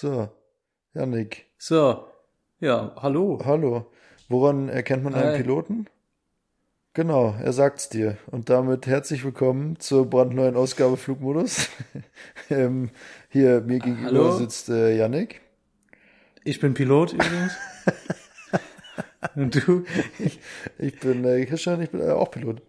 So, Janik. So, ja, hallo. Hallo. Woran erkennt man einen Hi. Piloten? Genau, er sagt's dir. Und damit herzlich willkommen zur brandneuen Ausgabe Flugmodus. ähm, hier mir gegenüber Hallo. sitzt äh, Yannick. Ich bin Pilot übrigens. Und du? Ich bin äh, Christian, ich bin äh, auch Pilot.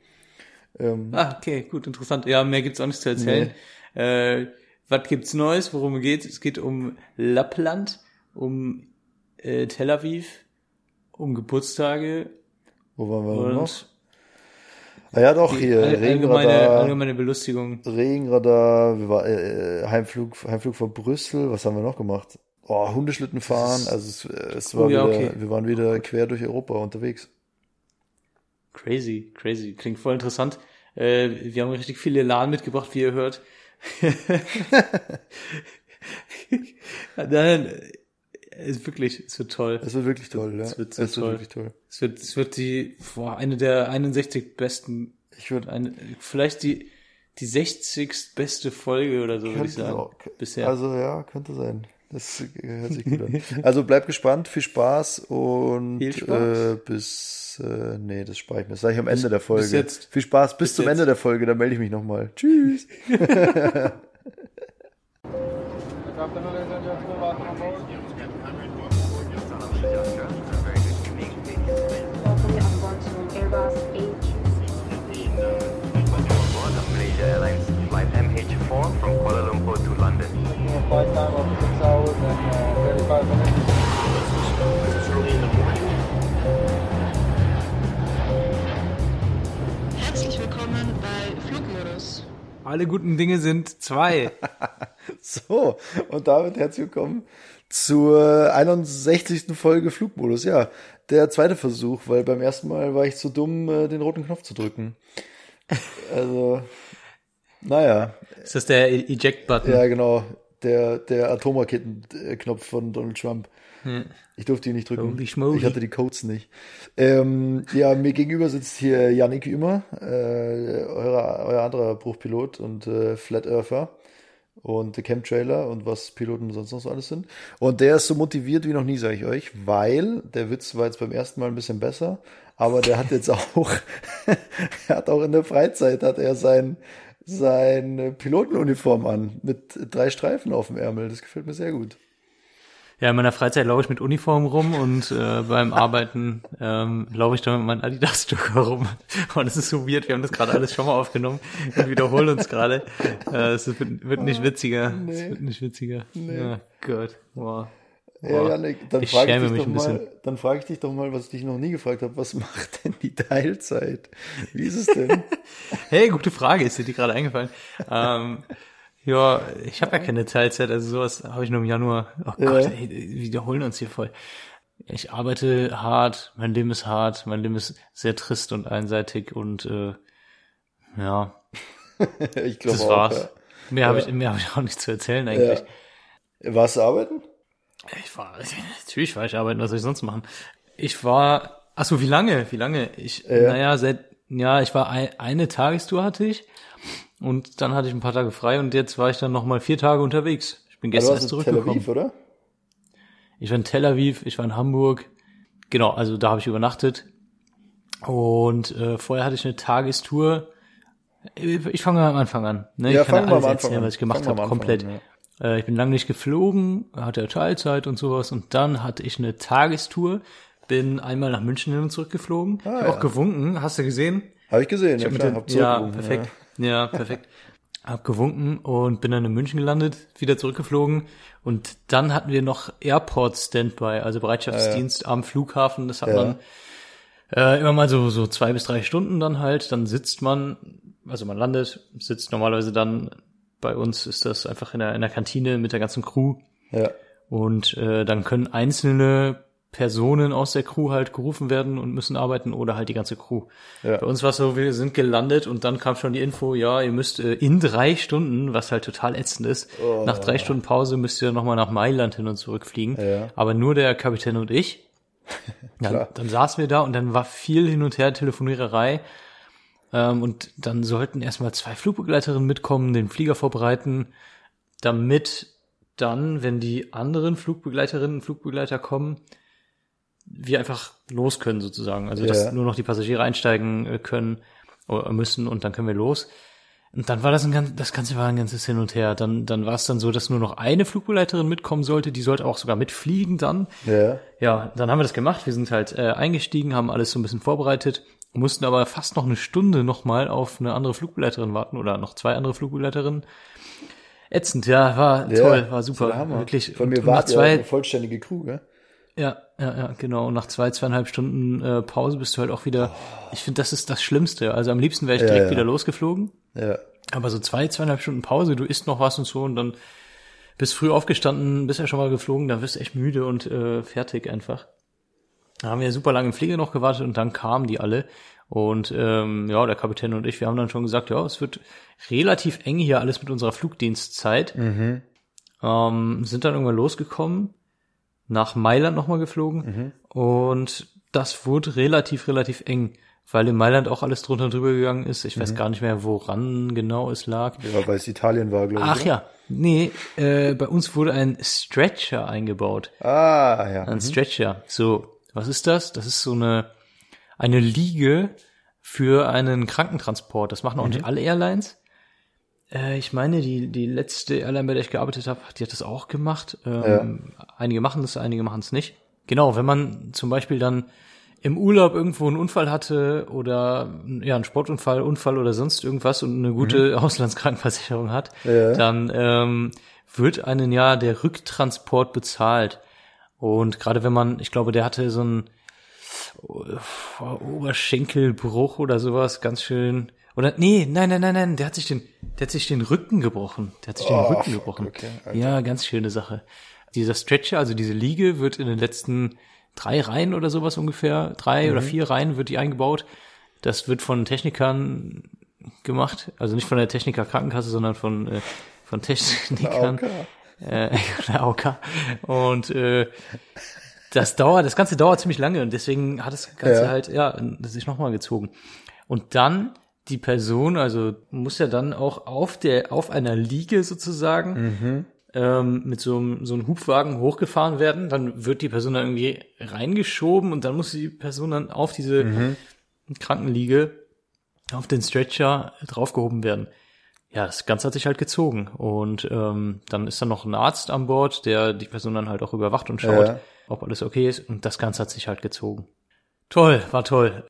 Ähm, Ah, okay, gut, interessant. Ja, mehr gibt's auch nicht zu erzählen. Äh, was gibt's Neues? Worum geht? Es geht um Lappland, um äh, Tel Aviv, um Geburtstage wo waren wir denn noch? und Ah ja, doch, hier, all, allgemeine, Regenradar, allgemeine Belustigung. Regenradar, wir war, äh, Heimflug, Heimflug von Brüssel, was haben wir noch gemacht? Oh, Hundeschlitten fahren, also es, äh, es war Oh ja, wieder, okay. wir waren wieder quer durch Europa unterwegs. Crazy, crazy. Klingt voll interessant. Äh, wir haben richtig viel Elan mitgebracht, wie ihr hört. Nein, ist wirklich, es wird toll. Es wird wirklich toll, ja. Es wird so es wird toll. wirklich toll. Es wird, es wird die, boah, eine der 61 besten, Ich würde eine, vielleicht die, die 60. beste Folge oder so, würde ich sagen. auch- bisher. Also ja, könnte sein. Das hört sich gut an. Also bleib gespannt, viel Spaß und Viel Spaß. Äh, bis äh, nee, das spare ich mir. Das sage ich am Ende der Folge. bis jetzt. Viel Spaß bis, Bis zum jetzt. Ende der Folge, dann melde ich mich nochmal. Tschüss. Alle guten Dinge sind zwei. So, und damit herzlich willkommen zur 61. Folge Flugmodus. Ja, der zweite Versuch, weil beim ersten Mal war ich zu dumm, äh, den roten Knopf zu drücken. Also, naja, Ist das der Eject-Button? ja genau, der, der Atomraketenknopf von Donald Trump. Ich durfte ihn nicht drücken. Ich hatte die Codes nicht. Ähm, ja, mir gegenüber sitzt hier Yannick Ümer, äh, euer, euer anderer Bruchpilot und äh, Flat Earther und der Chemtrailer und was Piloten sonst noch so alles sind. Und der ist so motiviert wie noch nie, sage ich euch, weil der Witz war jetzt beim ersten Mal ein bisschen besser, aber der hat jetzt auch, er hat auch in der Freizeit hat er sein seine Pilotenuniform an mit drei Streifen auf dem Ärmel. Das gefällt mir sehr gut. Ja, in meiner Freizeit laufe ich mit Uniform rum und äh, beim Arbeiten ähm, laufe ich dann mit meinem Adidas-Stück herum. Und es ist so weird, wir haben das gerade alles schon mal aufgenommen und wiederholen uns gerade. Äh, es wird, wird nicht witziger. Es wird nicht witziger. Ja, Gott. Wow. Ja. Janik, dann Ich frage ich, dich mich doch mal, dann frage ich dich doch mal, was ich dich noch nie gefragt habe. Was macht denn die Teilzeit? Wie ist es denn? Hey, gute Frage, ist dir die gerade eingefallen? ähm, ja, ich habe ja keine Teilzeit, also sowas habe ich nur im Januar. Oh Gott, ey, wir wiederholen uns hier voll. Ich arbeite hart, mein Leben ist hart, mein Leben ist sehr trist und einseitig und äh, ja, ich glaube das auch. war's. Mehr habe ich, mehr habe ich auch nicht zu erzählen eigentlich. Ja. Warst du arbeiten? Ich war, natürlich war ich arbeiten, was soll ich sonst machen? Ich war, ach so, wie lange, wie lange? Ich, naja, seit, ja, ich war ein, eine Tagestour hatte ich und dann hatte ich ein paar Tage frei und jetzt war ich dann nochmal vier Tage unterwegs. Ich bin gestern warst erst in Tel zurückgekommen. Aviv, oder? Ich war in Tel Aviv, ich war in Hamburg. Genau, also da habe ich übernachtet. Und äh, vorher hatte ich eine Tagestour. Ich fange am Anfang an. Ne? Ja, ich kann wir alles erzählen, was ich gemacht habe, komplett. an, Äh, ich bin lange nicht geflogen, hatte Teilzeit und sowas. Und dann hatte ich eine Tagestour, bin einmal nach München hin und zurück geflogen. ich hab Ah, ja. auch gewunken, hast du gesehen? Habe ich gesehen, ja, Mit klar, hab ja, perfekt. Ja, perfekt. Hab gewunken und bin dann in München gelandet, wieder zurückgeflogen. Und dann hatten wir noch Airport Standby, also Bereitschaftsdienst am Flughafen. Das hat Ja. man äh, immer mal so, so zwei bis drei Stunden dann halt. Dann sitzt man, also man landet, sitzt normalerweise dann, bei uns ist das einfach in der, in der Kantine mit der ganzen Crew. Ja. Und äh, dann können einzelne Personen aus der Crew halt gerufen werden und müssen arbeiten oder halt die ganze Crew. Ja. Bei uns war es so, wir sind gelandet und dann kam schon die Info, ja, ihr müsst äh, in drei Stunden, was halt total ätzend ist, nach drei Stunden Pause müsst ihr nochmal nach Mailand hin und zurück fliegen. Ja. Aber nur der Kapitän und ich. Dann, dann saßen wir da und dann war viel hin und her Telefoniererei. Ähm, und dann sollten erstmal zwei Flugbegleiterinnen mitkommen, den Flieger vorbereiten, damit dann, wenn die anderen Flugbegleiterinnen und Flugbegleiter kommen, wir einfach los können sozusagen. Also Ja. dass nur noch die Passagiere einsteigen äh, können oder müssen und dann können wir los. Und dann war das ein ganz, das Ganze war ein ganzes Hin und Her. Dann, dann war es dann so, dass nur noch eine Flugbegleiterin mitkommen sollte. Die sollte auch sogar mitfliegen dann. Ja. Ja, dann haben wir das gemacht. Wir sind halt äh, eingestiegen, haben alles so ein bisschen vorbereitet, mussten aber fast noch eine Stunde nochmal auf eine andere Flugbegleiterin warten oder noch zwei andere Flugbegleiterinnen. Ätzend, ja, war ja. toll, war super. Wirklich. Von mir war ja zwei, eine vollständige Crew, gell? ja, ja, ja, genau. Und nach zwei, zweieinhalb Stunden äh, Pause bist du halt auch wieder. Ich finde, das ist das Schlimmste. Also am liebsten wäre ich Ja, direkt ja. wieder losgeflogen. Ja. Aber so zwei, zweieinhalb Stunden Pause, du isst noch was und so und dann bist früh aufgestanden, bist ja schon mal geflogen, dann wirst du echt müde und äh, fertig einfach. Da haben wir super lange im Flieger noch gewartet und dann kamen die alle. Und ähm, ja, der Kapitän und ich, wir haben dann schon gesagt, ja, es wird relativ eng hier alles mit unserer Flugdienstzeit. Ähm, sind dann irgendwann losgekommen, nach Mailand nochmal geflogen und das wurde relativ, relativ eng, weil in Mailand auch alles drunter und drüber gegangen ist. Ich weiß gar nicht mehr, woran genau es lag. Ja, weil es Italien war, glaube ich. Ach oder? ja, nee, äh, bei uns wurde ein Stretcher eingebaut. Ah, ja. Ein Stretcher. So, was ist das? Das ist so eine, eine Liege für einen Krankentransport. Das machen auch nicht alle Airlines. Äh, ich meine, die, die letzte Airline, bei der ich gearbeitet habe, die hat das auch gemacht. Ähm, Einige machen das, einige machen es nicht. Genau, wenn man zum Beispiel dann im Urlaub irgendwo einen Unfall hatte oder ja, einen Sportunfall, Unfall oder sonst irgendwas und eine gute Auslandskrankenversicherung hat, Ja. dann ähm, wird einen ja der Rücktransport bezahlt. Und gerade wenn man, ich glaube, der hatte so einen äh, Oberschenkelbruch oder sowas, ganz schön. Oder nee, nein, nein, nein, nein, der hat sich den, der hat sich den Rücken gebrochen. Der hat sich den Oh, Rücken fuck, gebrochen. okay, ja, ganz schöne Sache. Dieser Stretcher, also diese Liege, wird in den letzten drei Reihen oder sowas ungefähr, drei Mhm. oder vier Reihen wird die eingebaut. Das wird von Technikern gemacht, also nicht von der Techniker Krankenkasse, sondern von äh, von Technikern AOK. äh, der AOK. Und äh, das dauert, das Ganze dauert ziemlich lange und deswegen hat das Ganze Ja. halt, ja, sich nochmal gezogen. Und dann die Person, also muss ja dann auch auf der, auf einer Liege sozusagen, ähm, mit so einem, so einem Hubwagen hochgefahren werden. Dann wird die Person dann irgendwie reingeschoben und dann muss die Person dann auf diese Krankenliege, auf den Stretcher draufgehoben werden. Ja, das Ganze hat sich halt gezogen. Und ähm, dann ist dann noch ein Arzt an Bord, der die Person dann halt auch überwacht und schaut, Ja. ob alles okay ist. Und das Ganze hat sich halt gezogen. Toll, war toll.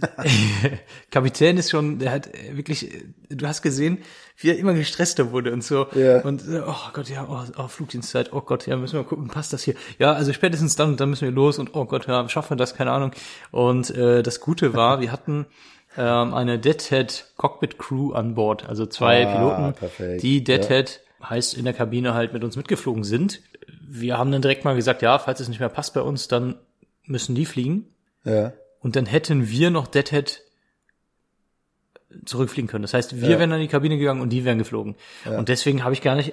Kapitän ist schon, der hat äh, wirklich, äh, du hast gesehen, wie er immer gestresster wurde und so. Ja. Und äh, oh Gott, ja, oh, oh, Flugdienstzeit, oh Gott, ja, müssen wir gucken, passt das hier? Ja, also spätestens dann und dann müssen wir los und oh Gott, ja, schaffen wir das, keine Ahnung. Und äh, das Gute war, wir hatten ähm, eine Deadhead Cockpit Crew an Bord, also zwei Ah, Piloten, perfekt, die Deadhead heißt in der Kabine halt mit uns mitgeflogen sind. Wir haben dann direkt mal gesagt, ja, falls es nicht mehr passt bei uns, dann müssen die fliegen. Ja. Und dann hätten wir noch Deadhead zurückfliegen können. Das heißt, wir Ja. wären dann in die Kabine gegangen und die wären geflogen. Und deswegen habe ich gar nicht,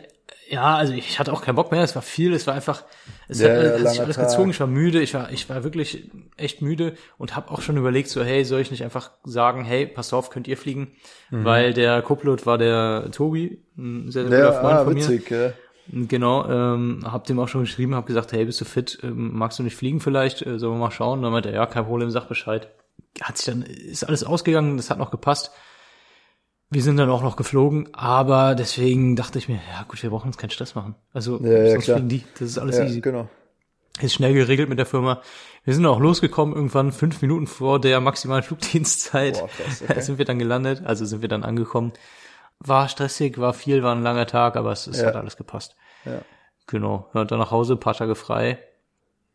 ja, also ich hatte auch keinen Bock mehr. Es war viel, es war einfach, es Ja, hat, ja, hat sich alles Tag. gezogen. Ich war müde, ich war, ich war wirklich echt müde und habe auch schon überlegt, so, hey, soll ich nicht einfach sagen, hey, passt auf, könnt ihr fliegen? Weil der Co-Pilot war der Tobi, ein sehr, sehr Ja, guter Freund ah, von mir. witzig, ja. Genau, ähm, hab dem auch schon geschrieben, hab gesagt, hey, bist du fit? Ähm, magst du nicht fliegen vielleicht? Äh, sollen wir mal schauen? Dann meinte er, ja, kein Problem, sag Bescheid. Hat sich dann, ist alles ausgegangen, das hat noch gepasst. Wir sind dann auch noch geflogen, aber deswegen dachte ich mir, ja gut, wir brauchen uns keinen Stress machen. Also Ja, ja, sonst klar. fliegen die, das ist alles Ja, easy. genau. Ist schnell geregelt mit der Firma. Wir sind auch losgekommen, irgendwann fünf Minuten vor der maximalen Flugdienstzeit. Boah, krass, okay. sind wir dann gelandet, also sind wir dann angekommen. War stressig, war viel, war ein langer Tag, aber es, es Ja. hat alles gepasst. Ja. Genau. Ja, dann nach Hause, ein paar Tage frei.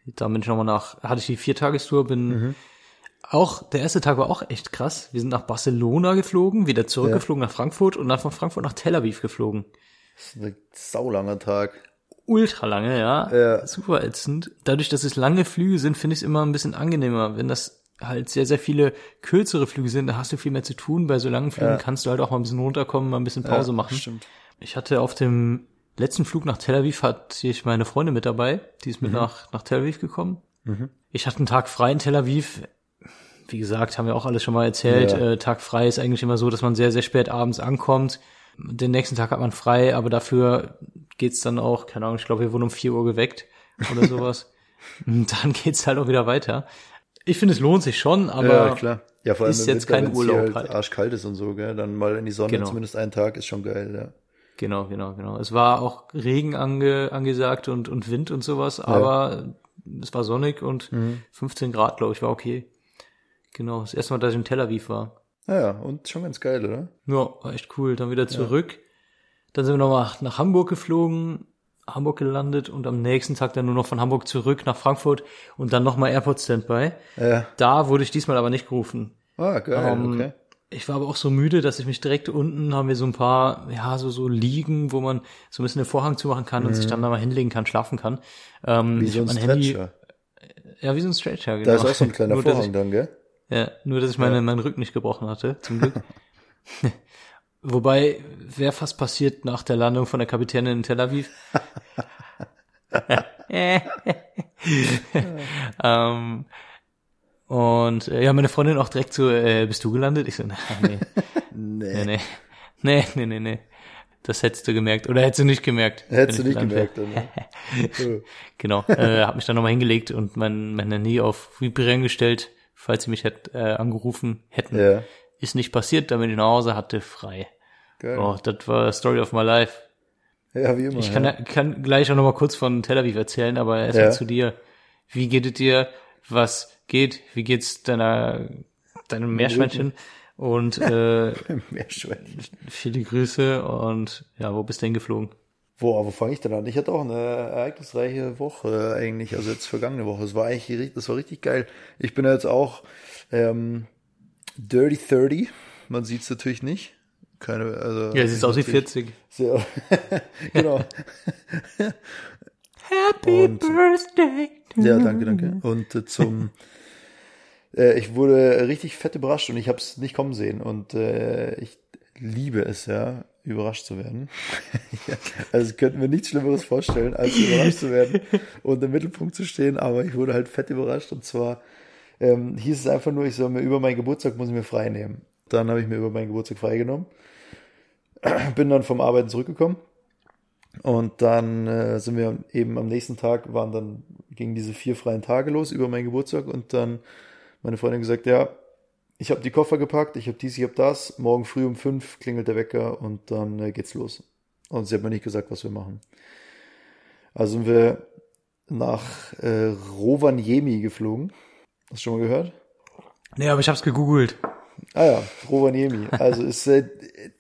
Dann bin ich nochmal nach, hatte ich die Viertagestour, bin Mhm. auch, der erste Tag war auch echt krass. Wir sind nach Barcelona geflogen, wieder zurückgeflogen nach Frankfurt und dann von Frankfurt nach Tel Aviv geflogen. Das ist ein saulanger Tag. Ultra lange, ja. Ja. Super ätzend. Dadurch, dass es lange Flüge sind, finde ich es immer ein bisschen angenehmer. Wenn das halt sehr, sehr viele kürzere Flüge sind, da hast du viel mehr zu tun. Bei so langen Flügen Ja. kannst du halt auch mal ein bisschen runterkommen, mal ein bisschen Pause ja, machen. Stimmt. Ich hatte auf dem letzten Flug nach Tel Aviv hatte ich meine Freundin mit dabei. Die ist mit nach, nach Tel Aviv gekommen. Ich hatte einen Tag frei in Tel Aviv. Wie gesagt, haben wir auch alles schon mal erzählt. Ja. Äh, Tag frei ist eigentlich immer so, dass man sehr, sehr spät abends ankommt Den nächsten Tag hat man frei, aber dafür geht's dann auch, keine Ahnung, ich glaube, wir wurden um 4 Uhr geweckt oder sowas. Und dann geht's halt auch wieder weiter. Ich finde, es lohnt sich schon, aber ja, klar. Ja, vor allem ist jetzt Winter, kein Urlaub halt halt. arschkalt ist und so, gell? Dann mal in die Sonne, Genau. zumindest einen Tag, ist schon geil, ja. Genau, genau, genau. Es war auch Regen ange, angesagt und, und Wind und sowas, aber es war sonnig und Mhm. 15 Grad, glaube ich, war okay. Genau, das erste Mal, dass ich in Tel Aviv war. Naja, und schon ganz geil, oder? Ja, war echt cool. Dann wieder zurück. Dann sind wir nochmal nach Hamburg geflogen, Hamburg gelandet und am nächsten Tag dann nur noch von Hamburg zurück nach Frankfurt und dann nochmal Airport Standby. Ja. Da wurde ich diesmal aber nicht gerufen. Ah, geil, Ähm, okay. Ich war aber auch so müde, dass ich mich direkt unten haben wir so ein paar, ja, so, so Liegen, wo man so ein bisschen den Vorhang zumachen kann und sich dann da mal hinlegen kann, schlafen kann. Ähm, Mhm. Wie ich so ein mein Handy, Stretcher. ja, wie so ein Stretcher, genau. Da ist auch so ein kleiner nur, Vorhang dann, gell? Ich, ja, nur, dass ich meine, meinen Rücken nicht gebrochen hatte, zum Glück. Wobei, wäre fast passiert nach der Landung von der Kapitänin in Tel Aviv. ähm, und äh, ja, meine Freundin auch direkt so, äh, bist du gelandet? Ich so, nein, nee. nee. nee. Nee, nee, nee, nee. Das hättest du gemerkt. Oder hättest du nicht gemerkt. Hättest du nicht gemerkt. Dann, genau. Äh, hab mich dann nochmal hingelegt und mein, mein Handy auf Vibrieren gestellt, falls sie mich hätt, äh, angerufen hätten. Ja. Ist nicht passiert, damit ich nach Hause hatte, frei. geil. Oh, das war Story of my life. Ja, wie immer. Ich kann, ja. kann gleich auch nochmal kurz von Tel Aviv erzählen, aber erstmal Ja. zu dir. Wie geht es dir? Was geht? Wie geht's deiner, deinem Meerschweinchen? Und äh, Meerschweinchen. viele Grüße und ja, wo bist du hingeflogen? Boah, wo fange ich denn an? Ich hatte auch eine ereignisreiche Woche eigentlich, also jetzt vergangene Woche. Es war eigentlich, das war richtig geil. Ich bin jetzt auch ähm, Dirty 30. Man sieht es natürlich nicht. Keine, also Ja, siehst aus wie natürlich 40. Sehr, genau. Happy Und- Birthday. Ja, danke, danke. Und äh, zum, äh, ich wurde richtig fett überrascht und ich habe es nicht kommen sehen. Und äh, ich liebe es ja, überrascht zu werden. ja, also ich könnte mir nichts Schlimmeres vorstellen, als überrascht zu werden und im Mittelpunkt zu stehen. Aber ich wurde halt fett überrascht. Und zwar ähm, hieß es einfach nur, ich soll mir über meinen Geburtstag muss ich mir frei nehmen. Dann habe ich mir über meinen Geburtstag freigenommen. Bin dann vom Arbeiten zurückgekommen. Und dann äh, sind wir eben am nächsten Tag, waren dann, gingen diese vier freien Tage los über meinen Geburtstag und dann meine Freundin gesagt, ja, ich habe die Koffer gepackt, ich habe dies, ich habe das, morgen früh um fünf klingelt der Wecker und dann äh, geht's los. Und sie hat mir nicht gesagt, was wir machen. Also sind wir nach äh, Rovaniemi geflogen. Hast du schon mal gehört? Nee, aber ich hab's gegoogelt. Ah ja, Rovaniemi. Also ist äh,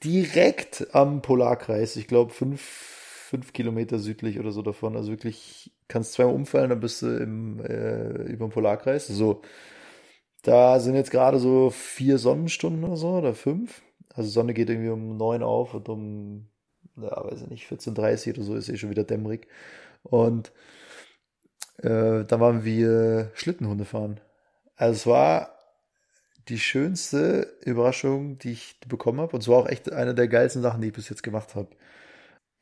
direkt am Polarkreis. Ich glaube fünf, fünf Kilometer südlich oder so davon. Also wirklich, kannst zweimal umfallen, dann bist du im, äh, über dem Polarkreis. So, da sind jetzt gerade so vier Sonnenstunden oder so oder fünf. Also Sonne geht irgendwie um neun auf und um, ja, weiß ich nicht, 14.30 oder so ist eh schon wieder dämmerig. Und äh, dann waren wir Schlittenhunde fahren. Also es war die schönste Überraschung, die ich bekommen habe. Und es war auch echt eine der geilsten Sachen, die ich bis jetzt gemacht habe.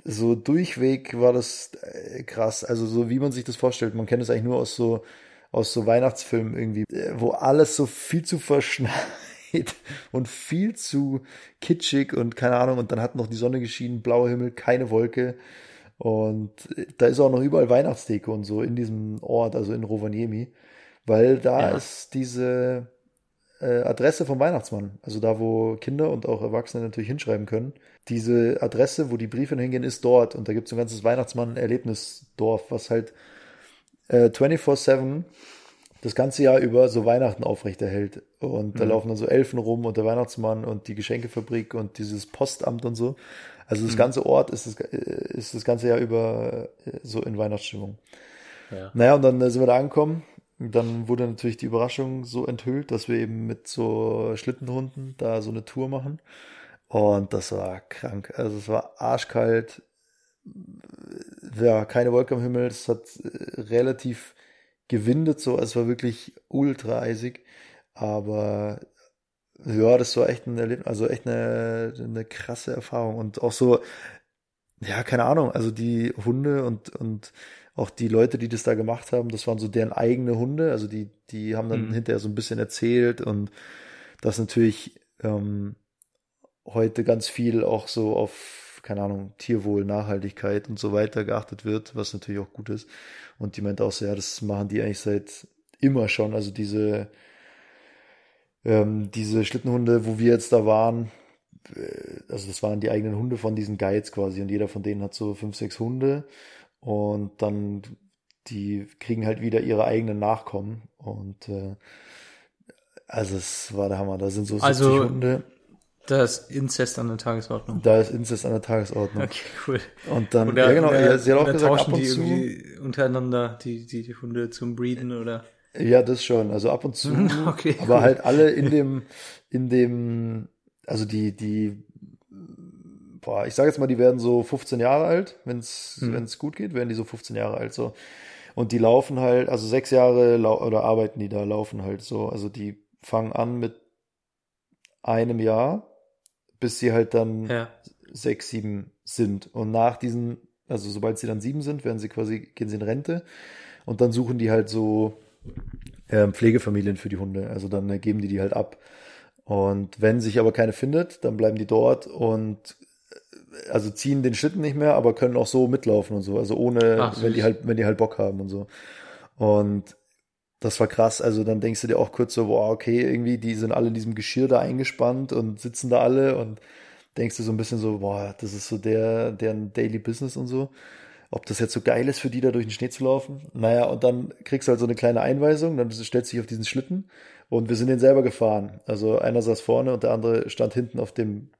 So durchweg war das äh, krass. Also so wie man sich das vorstellt. Man kennt es eigentlich nur aus so aus so Weihnachtsfilmen irgendwie, äh, wo alles so viel zu verschneit und viel zu kitschig und keine Ahnung. Und dann hat noch die Sonne geschienen, blauer Himmel, keine Wolke. Und äh, da ist auch noch überall Weihnachtsdeko und so in diesem Ort, also in Rovaniemi. Weil da Ja. ist diese äh, Adresse vom Weihnachtsmann. Also da, wo Kinder und auch Erwachsene natürlich hinschreiben können. Diese Adresse, wo die Briefe hingehen, ist dort. Und da gibt es ein ganzes Weihnachtsmann-Erlebnisdorf, was halt äh, 24-7 das ganze Jahr über so Weihnachten aufrechterhält. Und da laufen dann so Elfen rum und der Weihnachtsmann und die Geschenkefabrik und dieses Postamt und so. Also das ganze Ort ist das, äh, ist das ganze Jahr über äh, so in Weihnachtsstimmung. Ja. Naja, und dann äh, sind wir da angekommen. Dann wurde natürlich die Überraschung so enthüllt, dass wir eben mit so Schlittenhunden da so eine Tour machen. Und das war krank. Also es war arschkalt. Ja, keine Wolke am Himmel. Es hat äh, relativ gewindet so. Es war wirklich ultra eisig. Aber ja, das war echt ein Erlebnis, also echt eine, eine krasse Erfahrung. Und auch so, ja, keine Ahnung, also die Hunde und, und auch die Leute, die das da gemacht haben, das waren so deren eigene Hunde. Also die, die haben dann Mhm. hinterher so ein bisschen erzählt und das natürlich ähm, heute ganz viel auch so auf, keine Ahnung, Tierwohl, Nachhaltigkeit und so weiter geachtet wird, was natürlich auch gut ist. Und die meint auch so, ja, das machen die eigentlich seit immer schon. Also diese, ähm, diese Schlittenhunde, wo wir jetzt da waren, äh, also das waren die eigenen Hunde von diesen Guides quasi und jeder von denen hat so fünf, sechs Hunde und dann die kriegen halt wieder ihre eigenen Nachkommen und äh, also es war der Hammer, da sind so 70 Also- Hunde, Da ist Inzest an der Tagesordnung. da ist Inzest an der Tagesordnung. Okay, cool. Und dann, Oder, ja genau, oder, ja, sie hat auch gesagt, ab und die zu, irgendwie untereinander die, die, die Hunde zum Breeden oder? ja das schon, also ab und zu, Okay, aber cool. halt alle in dem, in dem, also die, die, boah, ich sage jetzt mal, die werden so 15 Jahre alt, wenn es Mhm. wenn's gut geht, werden die so 15 Jahre alt so. Und die laufen halt, also sechs Jahre oder arbeiten die da, laufen halt so. Also die fangen an mit einem Jahr, bis sie halt dann Ja. sechs, sieben sind. Und nach diesen, also sobald sie dann sieben sind, werden sie quasi, gehen sie in Rente. Und dann suchen die halt so ähm, Pflegefamilien für die Hunde. Also dann äh, geben die die halt ab. Und wenn sich aber keine findet, dann bleiben die dort und also ziehen den Schlitten nicht mehr, aber können auch so mitlaufen und so. Also ohne, Ach, wenn die halt, wenn die halt Bock haben und so. Und das war krass. Also dann denkst du dir auch kurz so, boah, okay, irgendwie, die sind alle in diesem Geschirr da eingespannt und sitzen da alle und denkst du so ein bisschen so, boah, das ist so der, deren Daily Business und so. Ob das jetzt so geil ist für die, da durch den Schnee zu laufen. Naja, und dann kriegst du halt so eine kleine Einweisung, dann stellst du dich auf diesen Schlitten und wir sind den selber gefahren. Also einer saß vorne und der andere stand hinten auf dem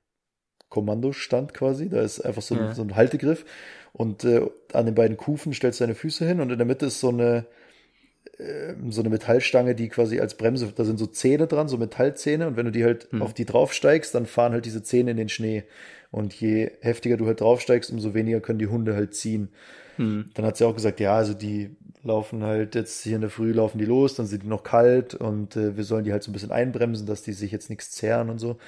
Kommandostand quasi. Da ist einfach so, ein, Ja. so ein Haltegriff und äh, an den beiden Kufen stellst du deine Füße hin und in der Mitte ist so eine, ähm, so eine Metallstange, die quasi als Bremse, da sind so Zähne dran, so Metallzähne und wenn du die halt auf die draufsteigst, dann fahren halt diese Zähne in den Schnee und je heftiger du halt draufsteigst, umso weniger können die Hunde halt ziehen. Hm. Dann hat sie auch gesagt, ja, also die laufen halt jetzt hier in der Früh laufen die los, dann sind die noch kalt und äh, wir sollen die halt so ein bisschen einbremsen, dass die sich jetzt nichts zehren und so.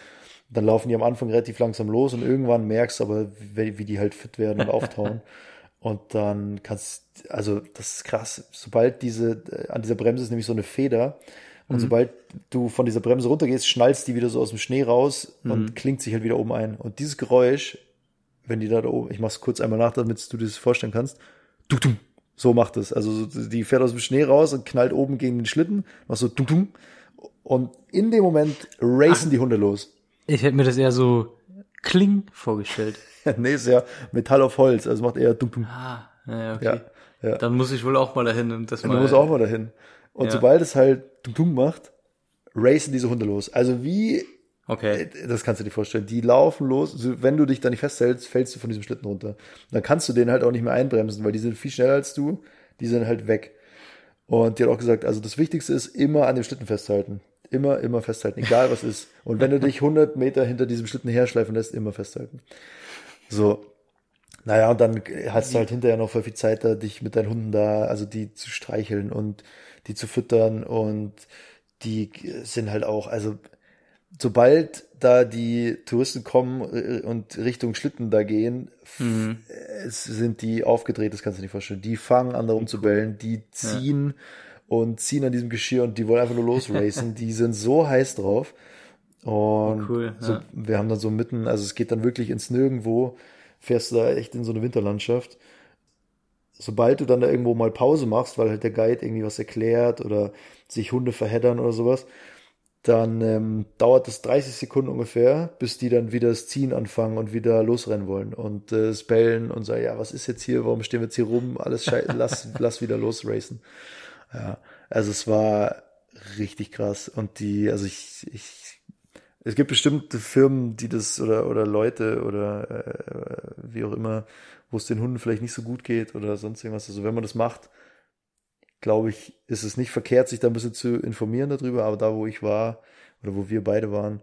Dann laufen die am Anfang relativ langsam los und irgendwann merkst du aber, wie, wie die halt fit werden und auftauen. Und dann kannst, also das ist krass, sobald diese, äh, an dieser Bremse ist nämlich so eine Feder und sobald du von dieser Bremse runtergehst, schnallst die wieder so aus dem Schnee raus und klingt sich halt wieder oben ein. Und dieses Geräusch, wenn die da, da oben, ich mach's kurz einmal nach, damit du dir das vorstellen kannst, du, du, so macht es. Also so, die fährt aus dem Schnee raus und knallt oben gegen den Schlitten, machst so du, du, und in dem Moment racen die Hunde los. Ich hätte mir das eher so Kling vorgestellt. nee, ist ja Metall auf Holz, also macht eher du, du. Ah, ja, okay. Ja, ja. Dann muss ich wohl auch mal dahin und das Du mal. musst auch mal dahin. Und Ja. sobald es halt tung macht, racen diese Hunde los. Also wie, Okay. das kannst du dir vorstellen, die laufen los. Also wenn du dich da nicht festhältst, fällst du von diesem Schlitten runter. Dann kannst du den halt auch nicht mehr einbremsen, weil die sind viel schneller als du. Die sind halt weg. Und die hat auch gesagt, also das Wichtigste ist immer an dem Schlitten festhalten. Immer, immer festhalten, egal was ist. Und wenn du dich 100 Meter hinter diesem Schlitten herschleifen lässt, immer festhalten. So. Naja, und dann hast du halt hinterher noch voll viel Zeit da, dich mit deinen Hunden da, also die zu streicheln und die zu füttern und die sind halt auch, also sobald da die Touristen kommen äh, und Richtung Schlitten da gehen, Mhm. es sind die aufgedreht, das kannst du nicht vorstellen. Die fangen an, da rumzubellen, die ziehen und ziehen an diesem Geschirr und die wollen einfach nur losracen. die sind so heiß drauf. Und cool, so, ja. wir haben dann so mitten, also es geht dann wirklich ins Nirgendwo, fährst du da echt in so eine Winterlandschaft. Sobald du dann da irgendwo mal Pause machst, weil halt der Guide irgendwie was erklärt oder sich Hunde verheddern oder sowas, dann ähm, dauert es 30 Sekunden ungefähr, bis die dann wieder das Ziehen anfangen und wieder losrennen wollen und äh, es bellen und sagen, ja, was ist jetzt hier, warum stehen wir jetzt hier rum, alles scheiße, lass, lass wieder losracen. Ja, also es war richtig krass und die, also ich, ich, es gibt bestimmte Firmen, die das oder, oder Leute oder äh, wie auch immer, wo es den Hunden vielleicht nicht so gut geht oder sonst irgendwas. Also wenn man das macht, glaube ich, ist es nicht verkehrt, sich da ein bisschen zu informieren darüber, aber da, wo ich war oder wo wir beide waren,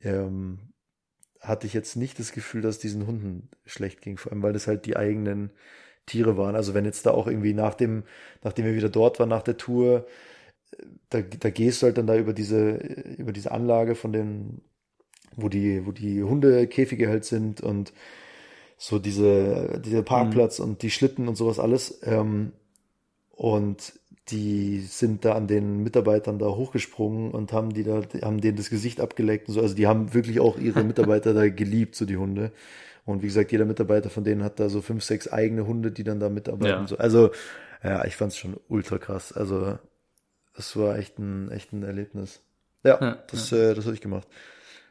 ähm, hatte ich jetzt nicht das Gefühl, dass diesen Hunden schlecht ging, vor allem weil das halt die eigenen Tiere waren. Also wenn jetzt da auch irgendwie nach dem, nachdem wir wieder dort waren, nach der Tour, da, da gehst du halt dann da über diese, über diese Anlage von den, wo die, wo die Hundekäfige halt sind und so diese, dieser Parkplatz und die Schlitten und sowas alles. Ähm, und die sind da an den Mitarbeitern da hochgesprungen und haben die da, haben denen das Gesicht abgeleckt und so. Also die haben wirklich auch ihre Mitarbeiter da geliebt, so die Hunde. Und wie gesagt, jeder Mitarbeiter von denen hat da so fünf, sechs eigene Hunde, die dann da mitarbeiten. Ja. Also, ja, ich fand's schon ultra krass. Also, das war echt ein, echt ein Erlebnis. Ja, Ja, das, Äh, das habe ich gemacht.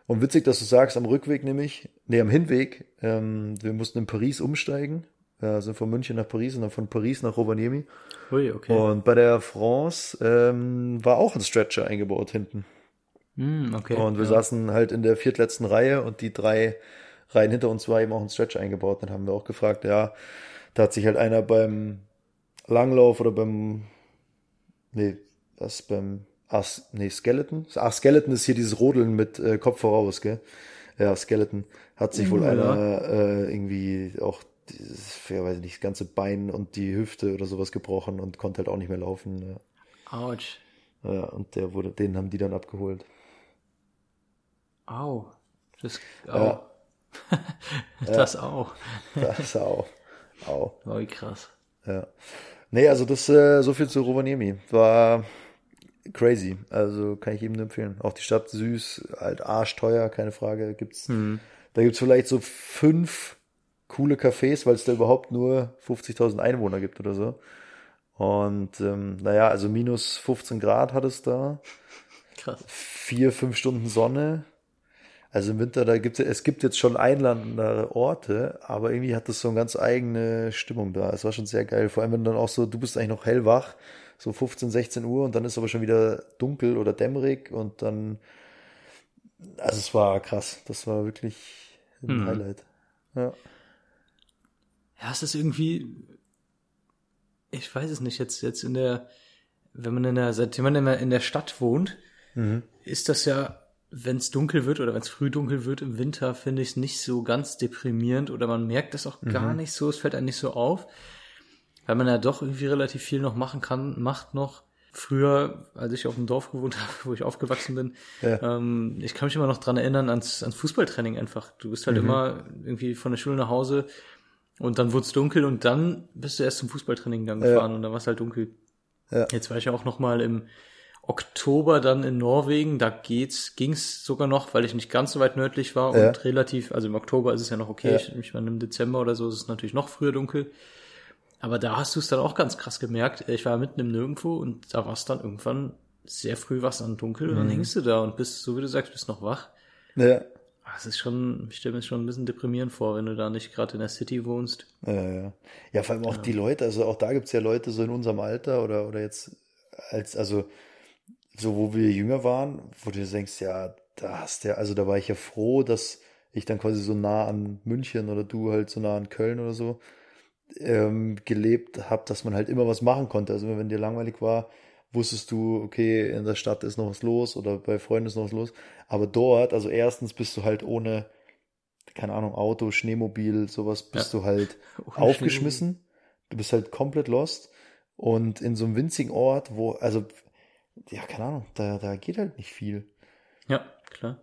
Und witzig, dass du sagst, am Rückweg nämlich, nee, am Hinweg, ähm, wir mussten in Paris umsteigen. Ja, sind von München nach Paris und dann von Paris nach Rovaniemi. Ui, okay. Und bei der France ähm, war auch ein Stretcher eingebaut hinten. Hm, okay. Und wir ja. saßen halt in der viertletzten Reihe und die drei Reihen hinter uns war eben auch ein Stretcher eingebaut. Dann haben wir auch gefragt, ja, da hat sich halt einer beim Langlauf oder beim, nee, das beim, ah, nee, Skeleton? Ach, Skeleton ist hier dieses Rodeln mit äh, Kopf voraus, gell? Ja, Skeleton. Hat sich wohl Ja. einer äh, irgendwie auch dieses, ja, weiß ich nicht, das ganze Bein und die Hüfte oder sowas gebrochen und konnte halt auch nicht mehr laufen. Ja. Autsch. Ja, und der wurde, den haben die dann abgeholt. Au. Das, au. Ja. das auch. Das auch. Au. Ui, krass. Ja. Nee, also das, äh, so viel zu Rovaniemi. War crazy. Also kann ich jedem nur empfehlen. Auch die Stadt süß, halt arschteuer, keine Frage. Gibt's, Da gibt's vielleicht so fünf coole Cafés, weil es da überhaupt nur 50.000 Einwohner gibt oder so. Und ähm, naja, also minus 15 Grad hat es da. Krass. vier, fünf Stunden Sonne. Also im Winter, da gibt es, es gibt jetzt schon einladende Orte, aber irgendwie hat das so eine ganz eigene Stimmung da. Es war schon sehr geil. Vor allem, wenn du dann auch so, du bist eigentlich noch hellwach, so 15, 16 Uhr und dann ist aber schon wieder dunkel oder dämmerig und dann, also es war krass. Das war wirklich ein Mhm. Highlight. Ja. Ja, es ist irgendwie, ich weiß es nicht, jetzt, jetzt in der, wenn man in der, seitdem man immer in der Stadt wohnt, ist das ja, wenn es dunkel wird oder wenn es früh dunkel wird im Winter, finde ich es nicht so ganz deprimierend oder man merkt das auch gar nicht so, es fällt einem nicht so auf, weil man ja doch irgendwie relativ viel noch machen kann, macht noch. Früher, als ich auf dem Dorf gewohnt habe, wo ich aufgewachsen bin, Ja. ähm, ich kann mich immer noch dran erinnern ans, ans Fußballtraining einfach. Du bist halt immer irgendwie von der Schule nach Hause und dann wurde es dunkel und dann bist du erst zum Fußballtraining dann gefahren und dann war es halt dunkel. Ja. Jetzt war ich ja auch noch mal im Oktober dann in Norwegen. Da geht's, ging's sogar noch, weil ich nicht ganz so weit nördlich war Ja. und relativ, also im Oktober ist es ja noch okay. Ja. Ich, ich meine, im Dezember oder so ist es natürlich noch früher dunkel. Aber da hast du es dann auch ganz krass gemerkt. Ich war mitten im Nirgendwo und da war es dann irgendwann sehr früh was dann dunkel und dann hängst du da und bist, so wie du sagst, bist noch wach. Ja. Ah, Es ist schon, ich stelle mir das schon ein bisschen deprimierend vor, wenn du da nicht gerade in der City wohnst. Ja, ja. ja, vor allem auch die Leute, also auch da gibt's ja Leute so in unserem Alter oder, oder jetzt als, also so wo wir jünger waren, wo du denkst, ja, da hast du ja, also da war ich ja froh, dass ich dann quasi so nah an München oder du halt so nah an Köln oder so ähm, gelebt habe, dass man halt immer was machen konnte. Also wenn dir langweilig war, wusstest du, okay, in der Stadt ist noch was los oder bei Freunden ist noch was los. Aber dort, also erstens bist du halt ohne, keine Ahnung, Auto, Schneemobil, sowas, bist Ja. du halt Ohne aufgeschmissen. Du bist halt komplett lost. Und in so einem winzigen Ort, wo, also, ja, keine Ahnung, da, da geht halt nicht viel. Ja, klar.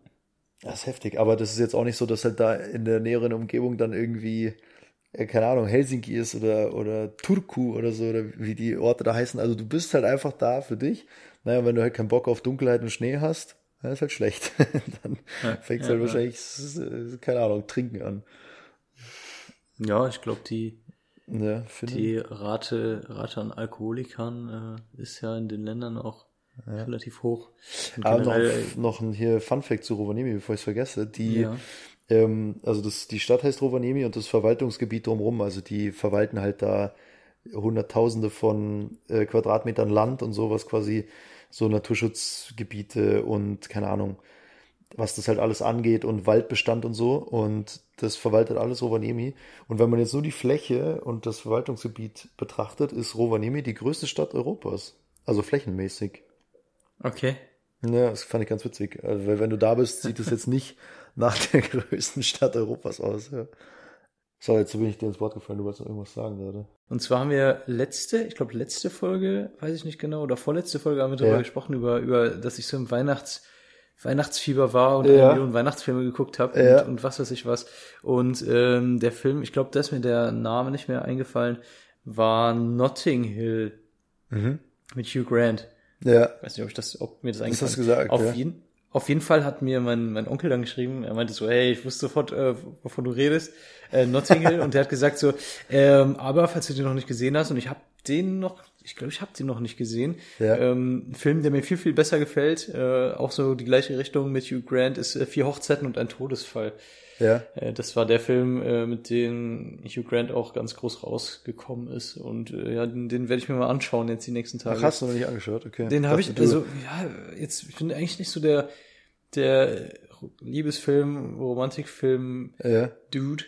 Das ist heftig. Aber das ist jetzt auch nicht so, dass halt da in der näheren Umgebung dann irgendwie, äh, keine Ahnung, Helsinki ist oder, oder Turku oder so, oder wie die Orte da heißen. Also du bist halt einfach da für dich. Naja, wenn du halt keinen Bock auf Dunkelheit und Schnee hast, dann ist halt schlecht. dann Ja, fängst ja, halt wahrscheinlich, s- keine Ahnung, trinken an. Ja, ich glaube, die, Ja, die Rate, Rate an Alkoholikern äh, ist ja in den Ländern auch relativ hoch. Aber generell, noch, noch ein hier Fun Fact zu Rovaniemi, bevor ich es vergesse. Die, Ja. ähm, also das, die Stadt heißt Rovaniemi und das Verwaltungsgebiet drumherum, also die verwalten halt da Hunderttausende von äh, Quadratmetern Land und sowas quasi so Naturschutzgebiete und keine Ahnung, was das halt alles angeht und Waldbestand und so und das verwaltet alles Rovaniemi und wenn man jetzt nur die Fläche und das Verwaltungsgebiet betrachtet, ist Rovaniemi die größte Stadt Europas, also flächenmäßig. Okay. Ja, das fand ich ganz witzig. Also, weil wenn du da bist, sieht es jetzt nicht nach der größten Stadt Europas aus. Ja. So, jetzt bin ich dir ins Wort gefallen, du wolltest noch irgendwas sagen gerade. Und zwar haben wir letzte, ich glaube letzte Folge, weiß ich nicht genau, oder vorletzte Folge haben wir darüber Ja. gesprochen, über, über, dass ich so im Weihnachts, Weihnachtsfieber war und Ja. eine Million Weihnachtsfilme geguckt habe Ja. und, und was weiß ich was. Und ähm, der Film, ich glaube, da ist mir der Name nicht mehr eingefallen, war Notting Hill. mit Hugh Grant. Ja. Ich weiß nicht, ob ich das, ob mir das Das hast du gesagt, auf ja. jeden, auf jeden Fall hat mir mein, mein Onkel dann geschrieben, er meinte so, hey, ich wusste sofort, äh, wovon du redest, äh, Notting Hill, und der hat gesagt so, ähm, aber falls du den noch nicht gesehen hast, und ich habe den noch, ich glaube, ich habe den noch nicht gesehen, Ja. ähm, ein Film, der mir viel, viel besser gefällt, äh, auch so die gleiche Richtung mit Hugh Grant, ist äh, Vier Hochzeiten und ein Todesfall. Ja. Äh, Das war der Film, äh, mit dem Hugh Grant auch ganz groß rausgekommen ist. Und äh, ja, den, den werde ich mir mal anschauen jetzt die nächsten Tage. Ach, hast du noch nicht angeschaut? Okay. Den habe ich, also ja, jetzt ich bin eigentlich nicht so der der Liebesfilm, Romantikfilm Ja. Dude,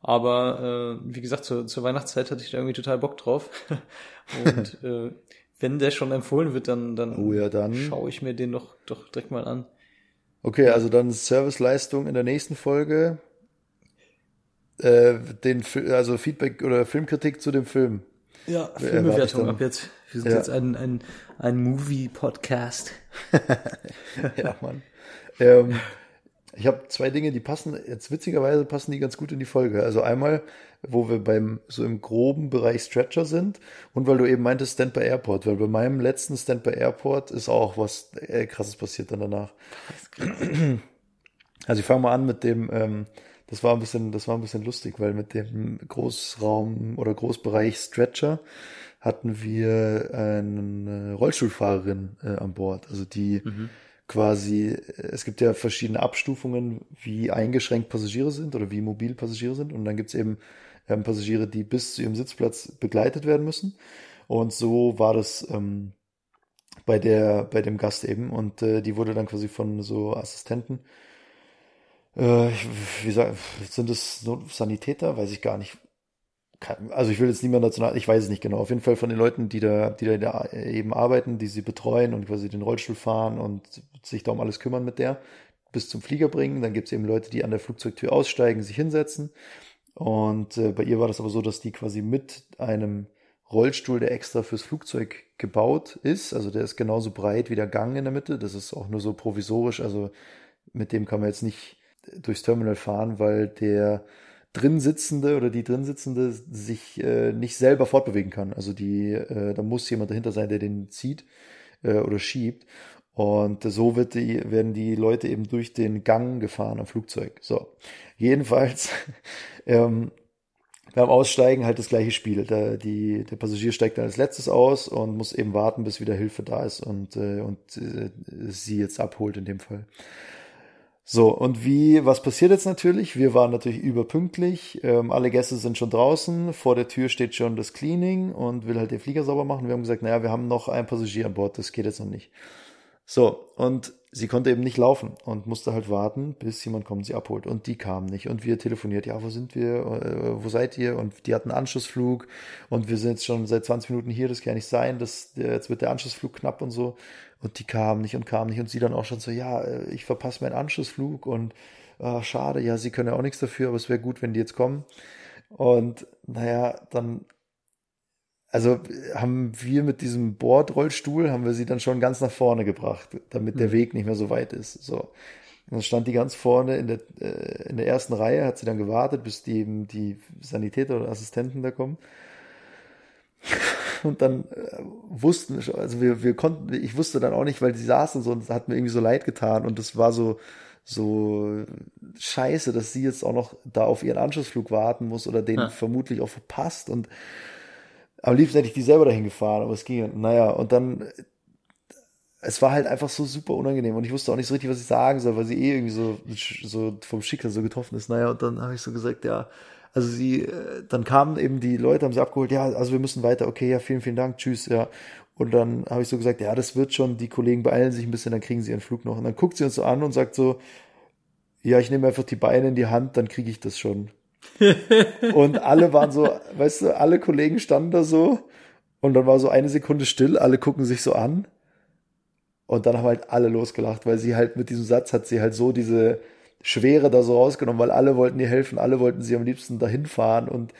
aber äh, wie gesagt zur, zur Weihnachtszeit hatte ich da irgendwie total Bock drauf und äh, wenn der schon empfohlen wird, dann dann, Oh ja, dann- schaue ich mir den doch doch direkt mal an. Okay, also dann Serviceleistung in der nächsten Folge. Äh, den, also Feedback oder Filmkritik zu dem Film. Ja, ich Filmbewertung ab jetzt. Wir sind Ja. jetzt ein ein ein Movie Podcast. Ja, Mann. ähm, ich habe zwei Dinge, die passen, jetzt witzigerweise passen die ganz gut in die Folge. Also einmal, wo wir beim so im groben Bereich Stretcher sind. Und weil du eben meintest Stand by Airport, weil bei meinem letzten Stand by Airport ist auch was äh, krasses passiert dann danach. Also ich fange mal an mit dem, ähm, das war ein bisschen, das war ein bisschen lustig, weil mit dem Großraum oder Großbereich Stretcher hatten wir eine Rollstuhlfahrerin äh, an Bord, also die quasi, es gibt ja verschiedene Abstufungen, wie eingeschränkt Passagiere sind oder wie mobil Passagiere sind. Und dann gibt's eben ähm, Passagiere, die bis zu ihrem Sitzplatz begleitet werden müssen und so war das ähm, bei der, bei dem Gast eben und äh, die wurde dann quasi von so Assistenten äh, wie sagen, sind es Sanitäter? Weiß ich gar nicht. Also ich will jetzt niemand dazu, ich weiß es nicht genau. Auf jeden Fall von den Leuten, die da, die da, da eben arbeiten, die sie betreuen und quasi den Rollstuhl fahren und sich da um alles kümmern mit der, bis zum Flieger bringen. Dann gibt es eben Leute, die an der Flugzeugtür aussteigen, sich hinsetzen. Und äh, bei ihr war das aber so, dass die quasi mit einem Rollstuhl, der extra fürs Flugzeug gebaut ist, also der ist genauso breit wie der Gang in der Mitte. Das ist auch nur so provisorisch, also mit dem kann man jetzt nicht durchs Terminal fahren, weil der drin sitzende oder die drin sitzende sich äh, nicht selber fortbewegen kann. Also die, äh, da muss jemand dahinter sein, der den zieht äh, oder schiebt. Und so wird die, werden die Leute eben durch den Gang gefahren am Flugzeug. So, jedenfalls ähm, beim Aussteigen halt das gleiche Spiel. Der, die, der Passagier steigt dann als letztes aus und muss eben warten, bis wieder Hilfe da ist und, äh, und äh, sie jetzt abholt in dem Fall. So, und wie, was passiert jetzt natürlich? Wir waren natürlich überpünktlich. Ähm, alle Gäste sind schon draußen. Vor der Tür steht schon das Cleaning und will halt den Flieger sauber machen. Wir haben gesagt, naja, wir haben noch einen Passagier an Bord. Das geht jetzt noch nicht. So, und sie konnte eben nicht laufen und musste halt warten, bis jemand kommt sie abholt. Und die kam nicht. Und wir telefoniert, ja, wo sind wir? Äh, wo seid ihr? Und die hatten einen Anschlussflug und wir sind jetzt schon seit 20 Minuten hier, das kann ja nicht sein. Das, jetzt wird der Anschlussflug knapp und so. Und die kam nicht und kam nicht. Und sie dann auch schon so, ja, äh, ich verpasse meinen Anschlussflug und ah, schade, ja, sie können ja auch nichts dafür, aber es wäre gut, wenn die jetzt kommen. Und naja, dann also haben wir mit diesem Bordrollstuhl, haben wir sie dann schon ganz nach vorne gebracht, damit der Weg nicht mehr so weit ist. So. Und dann stand die ganz vorne in der, äh, in der ersten Reihe, hat sie dann gewartet, bis die, eben die Sanitäter oder Assistenten da kommen. Und dann äh, wussten, also wir, wir konnten, ich wusste dann auch nicht, weil die saßen so und es hat mir irgendwie so leid getan und das war so, so scheiße, dass sie jetzt auch noch da auf ihren Anschlussflug warten muss oder den Ja. vermutlich auch verpasst und am liebsten hätte ich die selber dahin gefahren, aber es ging. Naja, und dann, es war halt einfach so super unangenehm und ich wusste auch nicht so richtig, was ich sagen soll, weil sie eh irgendwie so, so vom Schicksal so getroffen ist. Naja, und dann habe ich so gesagt, ja, also sie, äh, dann kamen eben die Leute, haben sie abgeholt, ja, also wir müssen weiter, okay, ja, vielen, vielen Dank, tschüss, ja. Und dann habe ich so gesagt, ja, das wird schon, die Kollegen beeilen sich ein bisschen, dann kriegen sie ihren Flug noch. Und dann guckt sie uns so an und sagt so, ja, ich nehme einfach die Beine in die Hand, dann kriege ich das schon. Und alle waren so, weißt du, alle Kollegen standen da so und dann war so eine Sekunde still, alle gucken sich so an. Und dann haben halt alle losgelacht, weil sie halt mit diesem Satz hat sie halt so diese Schwere da so rausgenommen, weil alle wollten ihr helfen, alle wollten sie am liebsten dahin fahren und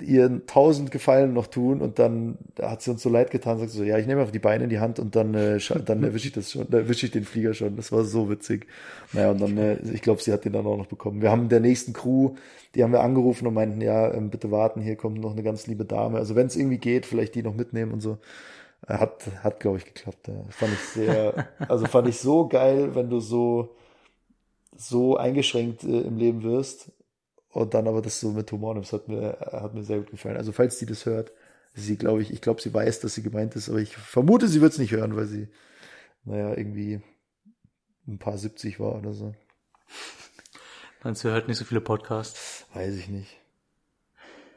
ihren tausend Gefallen noch tun und dann hat sie uns so leid getan, sagt so, ja, ich nehme einfach die Beine in die Hand und dann, äh, dann erwische ich das schon, erwische ich den Flieger schon. Das war so witzig. Naja, und dann, äh, ich glaube, sie hat den dann auch noch bekommen. Wir haben der nächsten Crew, die haben wir angerufen und meinten, ja, ähm, bitte warten, hier kommt noch eine ganz liebe Dame. Also wenn es irgendwie geht, vielleicht die noch mitnehmen und so. Hat, hat glaube ich, geklappt. Ja. Fand ich sehr, also fand ich so geil, wenn du so, so eingeschränkt äh, im Leben wirst und dann aber das so mit Humor nimmst, hat mir, hat mir sehr gut gefallen. Also falls die das hört, sie glaube ich, ich glaube, sie weiß, dass sie gemeint ist, aber ich vermute, sie wird es nicht hören, weil sie, naja, irgendwie ein paar 70 war oder so. Meinst du, hört nicht so viele Podcasts? Weiß ich nicht.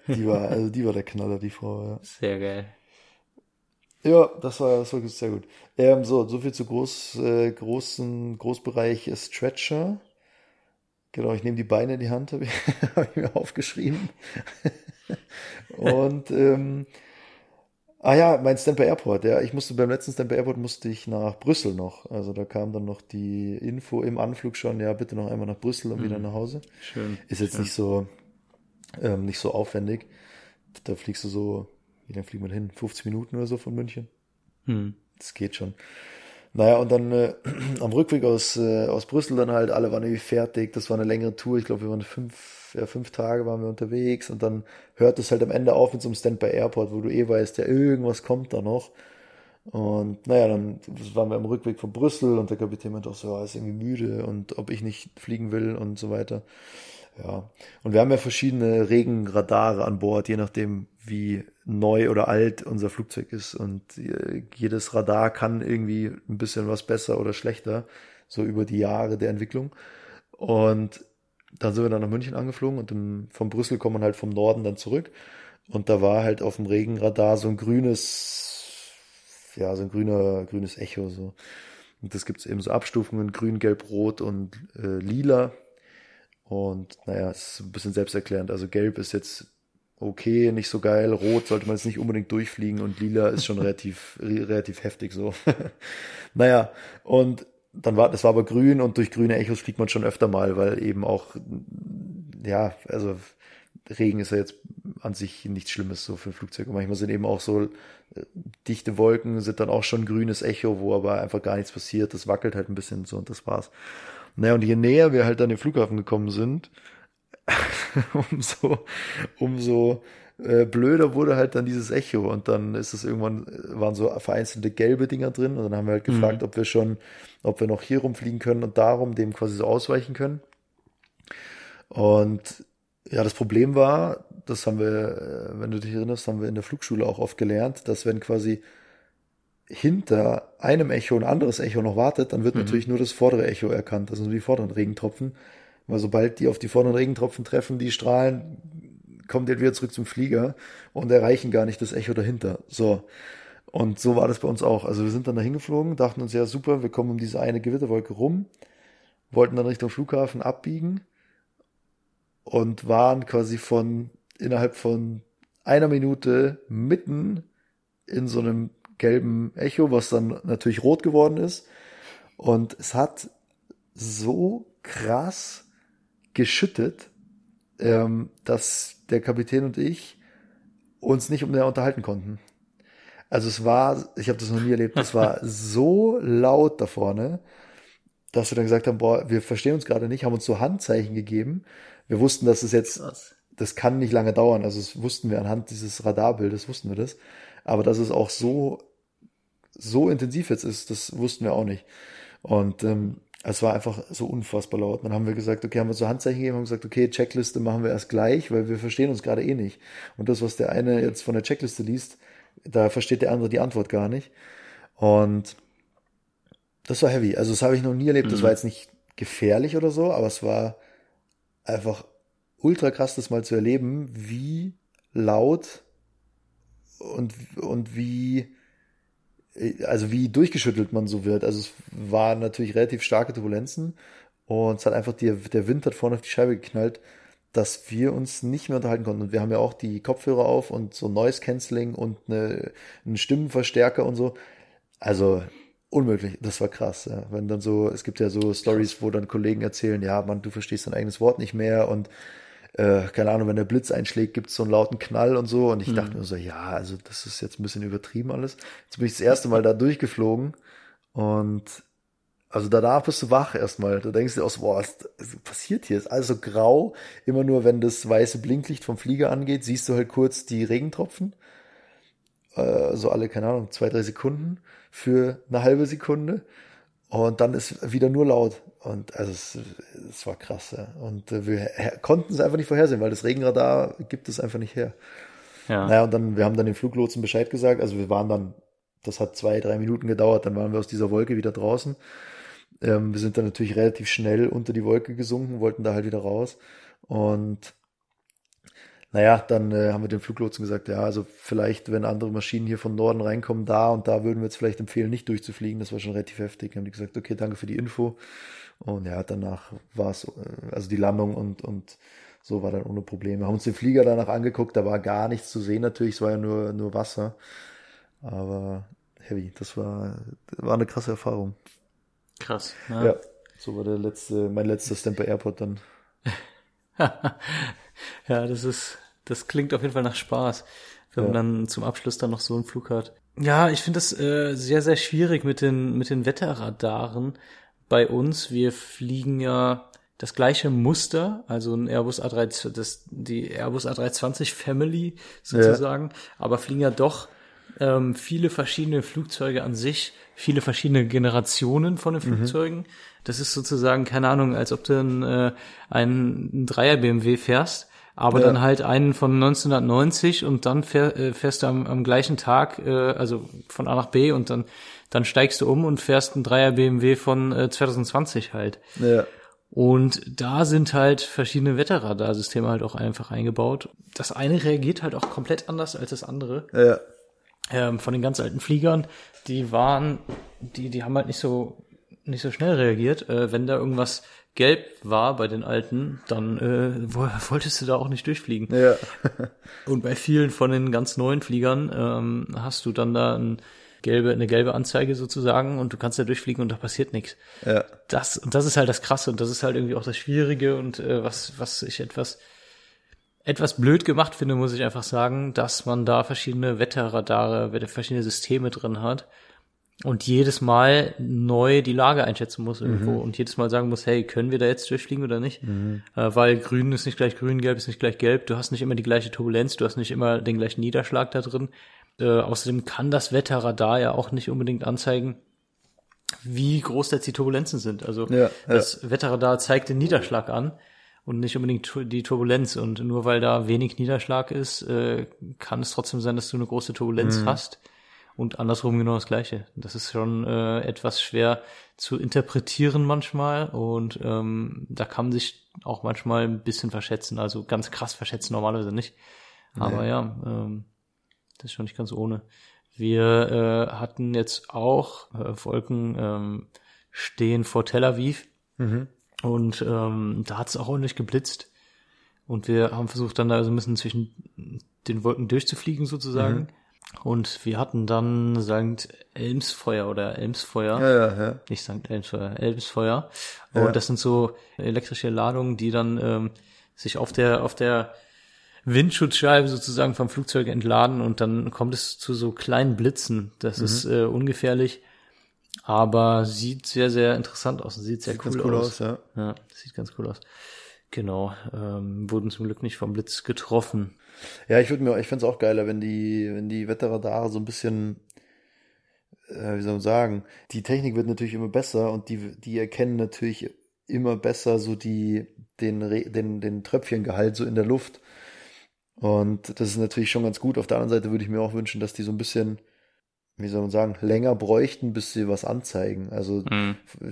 Die war, also die war der Knaller, die Frau, ja. Sehr geil. Ja, das war, das war sehr gut. Ähm, so, so viel zu groß, äh, großen, Großbereich Stretcher. Genau, ich nehme die Beine in die Hand, habe ich, hab ich mir aufgeschrieben. Und ähm, ah ja, mein Stamper Airport, ja, ich musste beim letzten Stamper Airport musste ich nach Brüssel noch. Also da kam dann noch die Info im Anflug schon, ja, bitte noch einmal nach Brüssel und wieder nach Hause. Schön. Ist jetzt schön. nicht so ähm, nicht so aufwendig. Da fliegst du so, wie lange fliegt man hin? 50 Minuten oder so von München. Hm. Das geht schon. Naja, und dann äh, am Rückweg aus, äh, aus Brüssel dann halt, alle waren irgendwie fertig. Das war eine längere Tour. Ich glaube, wir waren fünf, ja, fünf Tage waren wir unterwegs und dann hört es halt am Ende auf mit so einem Standby Airport, wo du eh weißt, ja, irgendwas kommt da noch. Und naja, dann waren wir am Rückweg von Brüssel und der Kapitän meinte auch so, ja, ist irgendwie müde und ob ich nicht fliegen will und so weiter. Ja, und wir haben ja verschiedene Regenradare an Bord, je nachdem, wie neu oder alt unser Flugzeug ist. Und äh, jedes Radar kann irgendwie ein bisschen was besser oder schlechter, so über die Jahre der Entwicklung. Und dann sind wir dann nach München angeflogen und dann von Brüssel kommt man halt vom Norden dann zurück. Und da war halt auf dem Regenradar so ein grünes, ja, so ein grüner, grünes Echo so. Und das gibt's eben so Abstufungen, grün, gelb, rot und äh, lila. Und naja, ist ein bisschen selbsterklärend. Also gelb ist jetzt okay, nicht so geil. Rot sollte man jetzt nicht unbedingt durchfliegen und lila ist schon relativ, relativ heftig so. naja, und dann war, das war aber grün und durch grüne Echos fliegt man schon öfter mal, weil eben auch, ja, also Regen ist ja jetzt an sich nichts Schlimmes so für Flugzeuge. Manchmal sind eben auch so äh, dichte Wolken, sind dann auch schon grünes Echo, wo aber einfach gar nichts passiert. Das wackelt halt ein bisschen so und das war's. Naja, und je näher wir halt an den Flughafen gekommen sind, umso, umso äh, blöder wurde halt dann dieses Echo und dann ist es irgendwann, äh, waren so vereinzelte gelbe Dinger drin und dann haben wir halt gefragt, ob wir schon, ob wir noch hier rumfliegen können und darum dem quasi so ausweichen können. Und ja, das Problem war, das haben wir, äh, wenn du dich erinnerst, haben wir in der Flugschule auch oft gelernt, dass wenn quasi hinter einem Echo ein anderes Echo noch wartet, dann wird natürlich nur das vordere Echo erkannt, also nur die vorderen Regentropfen. Weil sobald die auf die vorderen Regentropfen treffen, die Strahlen, die halt wieder zurück zum Flieger und erreichen gar nicht das Echo dahinter. So. Und so war das bei uns auch. Also wir sind dann da hingeflogen, dachten uns, ja super, wir kommen um diese eine Gewitterwolke rum, wollten dann Richtung Flughafen abbiegen und waren quasi von innerhalb von einer Minute mitten in so einem gelben Echo, was dann natürlich rot geworden ist. Und es hat so krass geschüttet, ähm, dass der Kapitän und ich uns nicht mehr unterhalten konnten. Also es war, ich habe das noch nie erlebt, es war so laut da vorne, dass wir dann gesagt haben, boah, wir verstehen uns gerade nicht, haben uns so Handzeichen gegeben. Wir wussten, dass es jetzt, das kann nicht lange dauern. Also das wussten wir anhand dieses Radarbildes, wussten wir das. Aber dass es auch so, so intensiv jetzt ist, das wussten wir auch nicht. Und ähm, es war einfach so unfassbar laut. Dann haben wir gesagt, okay, haben wir so Handzeichen gegeben, haben gesagt, okay, Checkliste machen wir erst gleich, weil wir verstehen uns gerade eh nicht. Und das, was der eine jetzt von der Checkliste liest, da versteht der andere die Antwort gar nicht. Und das war heavy. Also das habe ich noch nie erlebt. Das war jetzt nicht gefährlich oder so, aber es war einfach ultra krass, das mal zu erleben, wie laut und, und wie, also wie durchgeschüttelt man so wird. Also es waren natürlich relativ starke Turbulenzen und es hat einfach die, der Wind hat vorne auf die Scheibe geknallt, dass wir uns nicht mehr unterhalten konnten. Und wir haben ja auch die Kopfhörer auf und so Noise Cancelling und eine, einen Stimmenverstärker und so. Also unmöglich. Das war krass. Ja. Wenn dann so, es gibt ja so Stories, wo dann Kollegen erzählen, ja, man, du verstehst dein eigenes Wort nicht mehr und äh, keine Ahnung, wenn der Blitz einschlägt, gibt es so einen lauten Knall und so. Und ich dachte mir so, ja, also das ist jetzt ein bisschen übertrieben alles. Jetzt bin ich das erste Mal da durchgeflogen und also danach bist du wach erstmal. Du denkst dir aus, boah, was, was passiert hier? Ist alles so grau. Immer nur, wenn das weiße Blinklicht vom Flieger angeht, siehst du halt kurz die Regentropfen. äh, so alle, keine Ahnung, zwei, drei Sekunden für eine halbe Sekunde. Und dann ist wieder nur laut. Und also es, es war krass, ja. Und äh, wir konnten es einfach nicht vorhersehen, weil das Regenradar gibt es einfach nicht her. Ja. Naja, und dann, wir haben dann den Fluglotsen Bescheid gesagt. Also wir waren dann, das hat zwei, drei Minuten gedauert, dann waren wir aus dieser Wolke wieder draußen. Ähm, wir sind dann natürlich relativ schnell unter die Wolke gesunken, wollten da halt wieder raus. Und naja, dann äh, haben wir dem Fluglotsen gesagt, ja, also vielleicht, wenn andere Maschinen hier von Norden reinkommen, da und da würden wir jetzt vielleicht empfehlen, nicht durchzufliegen. Das war schon relativ heftig. Dann haben die gesagt, okay, danke für die Info. Und ja, danach war es, äh, also die Landung und, und so war dann ohne Probleme. Wir haben uns den Flieger danach angeguckt, da war gar nichts zu sehen natürlich, es war ja nur, nur Wasser. Aber heavy, das war, war eine krasse Erfahrung. Krass. Ja, so war der letzte, mein letzter Stamper Airport dann. ja, das ist, das klingt auf jeden Fall nach Spaß, wenn Ja. man dann zum Abschluss dann noch so einen Flug hat. Ja, ich finde das äh, sehr, sehr schwierig mit den, mit den Wetterradaren bei uns. Wir fliegen ja das gleiche Muster, also ein Airbus A3, das, die Airbus A320 Family sozusagen, aber fliegen ja doch ähm, viele verschiedene Flugzeuge an sich, viele verschiedene Generationen von den Flugzeugen. Das ist sozusagen, keine Ahnung, als ob du einen, äh, einen Dreier BMW fährst, aber Ja. dann halt einen von 1990 und dann fähr, äh, fährst du am, am gleichen Tag, äh, also von A nach B und dann, dann steigst du um und fährst einen Dreier BMW von äh, 2020 halt. Ja, Und da sind halt verschiedene Wetterradarsysteme halt auch einfach eingebaut. Das eine reagiert halt auch komplett anders als das andere ja, ähm, von den ganz alten Fliegern, die waren, die, die haben halt nicht so, nicht so schnell reagiert. Äh, wenn da irgendwas gelb war bei den alten, dann äh, wo- wolltest du da auch nicht durchfliegen. ja, Und bei vielen von den ganz neuen Fliegern ähm, hast du dann da ein gelbe, eine gelbe Anzeige sozusagen und du kannst da durchfliegen und da passiert nichts. ja, Das, und das ist halt das Krasse und das ist halt irgendwie auch das Schwierige und äh, was, was ich etwas, etwas blöd gemacht finde, muss ich einfach sagen, dass man da verschiedene Wetterradare, verschiedene Systeme drin hat und jedes Mal neu die Lage einschätzen muss irgendwo und jedes Mal sagen muss, hey, können wir da jetzt durchfliegen oder nicht? Äh, weil grün ist nicht gleich grün, gelb ist nicht gleich gelb, du hast nicht immer die gleiche Turbulenz, du hast nicht immer den gleichen Niederschlag da drin. Äh, außerdem kann das Wetterradar ja auch nicht unbedingt anzeigen, wie groß jetzt die Turbulenzen sind. Also Ja, ja. das Wetterradar zeigt den Niederschlag an und nicht unbedingt die Turbulenz. Und nur weil da wenig Niederschlag ist, äh, kann es trotzdem sein, dass du eine große Turbulenz Mhm. hast. Und andersrum genau das Gleiche. Das ist schon äh, etwas schwer zu interpretieren manchmal. Und ähm, da kann man sich auch manchmal ein bisschen verschätzen. Also ganz krass verschätzen normalerweise nicht. Aber ja, ähm, das ist schon nicht ganz ohne. Wir äh, hatten jetzt auch äh, Wolken ähm, stehen vor Tel Aviv und ähm, da hat es auch ordentlich geblitzt. Und wir haben versucht, dann da so ein bisschen zwischen den Wolken durchzufliegen sozusagen. Und wir hatten dann St. Elmsfeuer oder Elmsfeuer ja, ja, ja. nicht St. Elmsfeuer, Elmsfeuer. Ja. Und das sind so elektrische Ladungen, die dann ähm, sich auf der auf der Windschutzscheibe sozusagen vom Flugzeug entladen und dann kommt es zu so kleinen Blitzen. Das Mhm. ist äh, ungefährlich, aber sieht sehr sehr interessant aus. und Sieht sehr Sieht cool, ganz cool aus. aus, ja. Ja, sieht ganz cool aus. Genau, ähm, wurden zum Glück nicht vom Blitz getroffen. Ja, ich würde mir, ich fände es auch geiler, wenn die, wenn die Wetterradare so ein bisschen, äh, wie soll man sagen, die Technik wird natürlich immer besser und die, die erkennen natürlich immer besser so die, den, den, den Tröpfchengehalt so in der Luft. Und das ist natürlich schon ganz gut. Auf der anderen Seite würde ich mir auch wünschen, dass die so ein bisschen, wie soll man sagen, länger bräuchten, bis sie was anzeigen. Also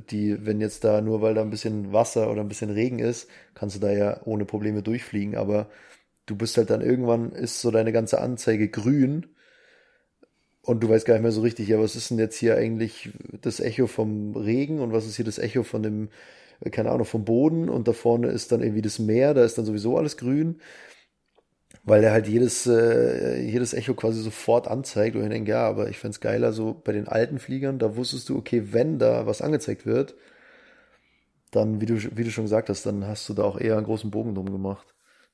die, wenn jetzt da nur weil da ein bisschen Wasser oder ein bisschen Regen ist, kannst du da ja ohne Probleme durchfliegen, aber du bist halt dann irgendwann ist so deine ganze Anzeige grün und du weißt gar nicht mehr so richtig, ja, was ist denn jetzt hier eigentlich das Echo vom Regen und was ist hier das Echo von dem, äh, keine Ahnung, vom Boden und da vorne ist dann irgendwie das Meer, da ist dann sowieso alles grün, weil er halt jedes, äh, jedes Echo quasi sofort anzeigt und ich denke, ja, aber ich fänd's geiler, so bei den alten Fliegern, da wusstest du, okay, wenn da was angezeigt wird, dann, wie du, wie du schon gesagt hast, dann hast du da auch eher einen großen Bogen drum gemacht.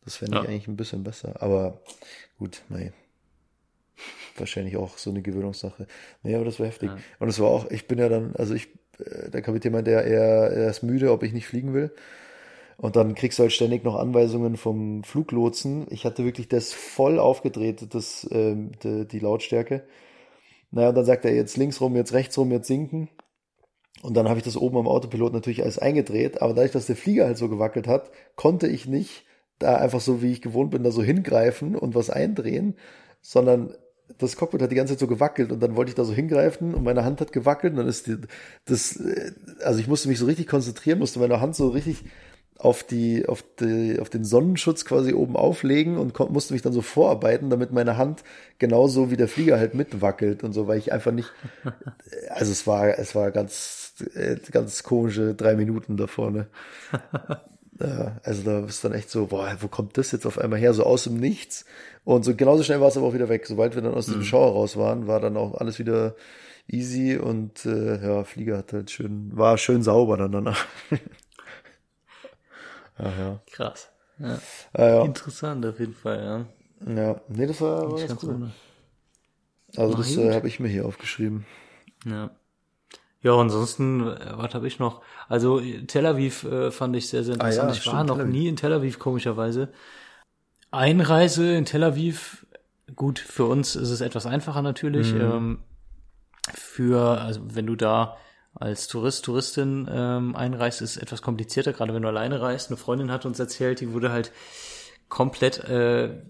Das fände ich Ja. eigentlich ein bisschen besser. Aber gut, nee. Wahrscheinlich auch so eine Gewöhnungssache. Nee, aber das war heftig. Und es war auch, ich bin ja dann, also ich, äh, der Kapitän meinte ja, er, er ist müde, ob ich nicht fliegen will. Und dann kriegst du halt ständig noch Anweisungen vom Fluglotsen. Ich hatte wirklich das voll aufgedreht, das, ähm, die, die Lautstärke. Naja, und dann sagt er jetzt links rum, jetzt rechts rum, jetzt sinken. Und dann habe ich das oben am Autopilot natürlich alles eingedreht, aber dadurch, dass der Flieger halt so gewackelt hat, konnte ich nicht da einfach so, wie ich gewohnt bin, da so hingreifen und was eindrehen, sondern das Cockpit hat die ganze Zeit so gewackelt und dann wollte ich da so hingreifen und meine Hand hat gewackelt und dann ist die, das, äh, also ich musste mich so richtig konzentrieren, musste meine Hand so richtig auf die, auf die, auf den Sonnenschutz quasi oben auflegen und musste mich dann so vorarbeiten, damit meine Hand genauso wie der Flieger halt mitwackelt und so, weil ich einfach nicht, also es war, es war ganz, äh, ganz komische drei Minuten da vorne. Ja, also da ist dann echt so, boah, wo kommt das jetzt auf einmal her? So aus dem Nichts. Und so genauso schnell war es aber auch wieder weg. Sobald wir dann aus diesem Schauer raus waren, war dann auch alles wieder easy und äh, ja, Flieger hat halt schön, war schön sauber dann danach. ja, ja. Krass. Ja. Ja, ja. Interessant auf jeden Fall, ja. ja. Nee, das war, war ganz ganz cool. ohne. Also Na das äh, habe ich mir hier aufgeschrieben. Ja. Ja, ansonsten, äh, was habe ich noch? Also Tel Aviv äh, fand ich sehr, sehr Ah interessant. ja, ich war stimmt, noch nie in Tel Aviv, komischerweise. Einreise in Tel Aviv, gut, für uns ist es etwas einfacher natürlich. Mhm. Ähm, für, also wenn du da als Tourist, Touristin ähm, einreist, ist es etwas komplizierter, gerade wenn du alleine reist. Eine Freundin hat uns erzählt, die wurde halt komplett äh,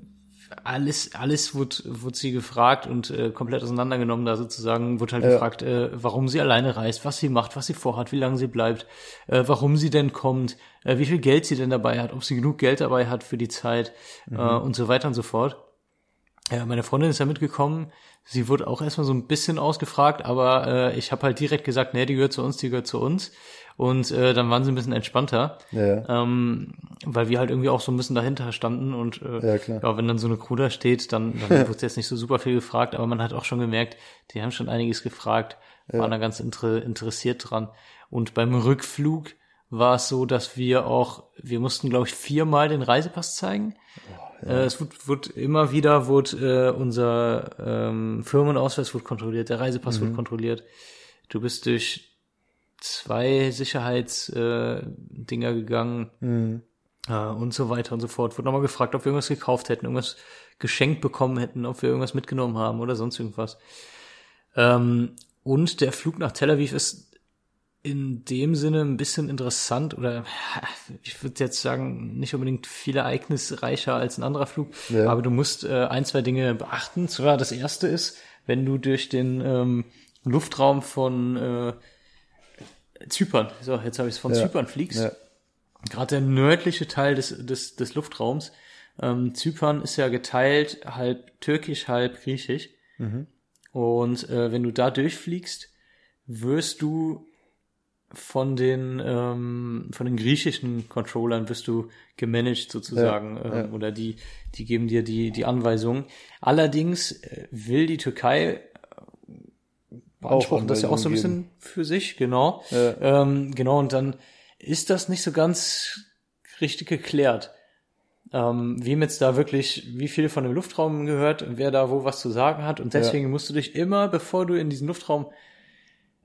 alles, alles wurde, wurde sie gefragt und äh, komplett auseinandergenommen da sozusagen, wurde halt Ja. gefragt, äh, warum sie alleine reist, was sie macht, was sie vorhat, wie lange sie bleibt, äh, warum sie denn kommt, äh, wie viel Geld sie denn dabei hat, ob sie genug Geld dabei hat für die Zeit äh, und so weiter und so fort. Ja, meine Freundin ist ja mitgekommen. Sie wurde auch erstmal so ein bisschen ausgefragt, aber äh, ich habe halt direkt gesagt, nee, die gehört zu uns, die gehört zu uns. Und äh, dann waren sie ein bisschen entspannter, Ja, ähm, weil wir halt irgendwie auch so ein bisschen dahinter standen. Und äh, Ja, klar. ja, wenn dann so eine Crew da steht, dann, dann wurde jetzt nicht so super viel gefragt, aber man hat auch schon gemerkt, die haben schon einiges gefragt, waren da ganz inter interessiert dran. Und beim Rückflug war es so, dass wir auch, wir mussten, glaube ich, viermal den Reisepass zeigen. Äh, es wurde, wurde immer wieder wurde äh, unser ähm, Firmenausweis wurde kontrolliert, der Reisepass wurde kontrolliert. Du bist durch zwei Sicherheitsdinger äh, Dinger gegangen äh, und so weiter und so fort. Wurde nochmal gefragt, ob wir irgendwas gekauft hätten, irgendwas geschenkt bekommen hätten, ob wir irgendwas mitgenommen haben oder sonst irgendwas. Ähm, und der Flug nach Tel Aviv ist in dem Sinne ein bisschen interessant oder ich würde jetzt sagen, nicht unbedingt viel ereignisreicher als ein anderer Flug, Ja. aber du musst äh, ein, zwei Dinge beachten. Zwar das erste ist, wenn du durch den ähm, Luftraum von äh, Zypern, so jetzt habe ich es von Ja. Zypern fliegst, ja, gerade der nördliche Teil des, des, des Luftraums, ähm, Zypern ist ja geteilt, halb türkisch, halb griechisch. Und äh, wenn du da durchfliegst, wirst du von den ähm, von den griechischen Controllern wirst du gemanagt sozusagen Ja, ähm, ja. oder die die geben dir die die Anweisungen. Allerdings äh, will die Türkei beanspruchen das ja auch so ein bisschen für sich, genau. Ja. Ähm, genau, und dann ist das nicht so ganz richtig geklärt. Ähm, wem jetzt da wirklich, wie viel von dem Luftraum gehört, wer da wo was zu sagen hat. Und deswegen musst du dich immer, bevor du in diesen Luftraum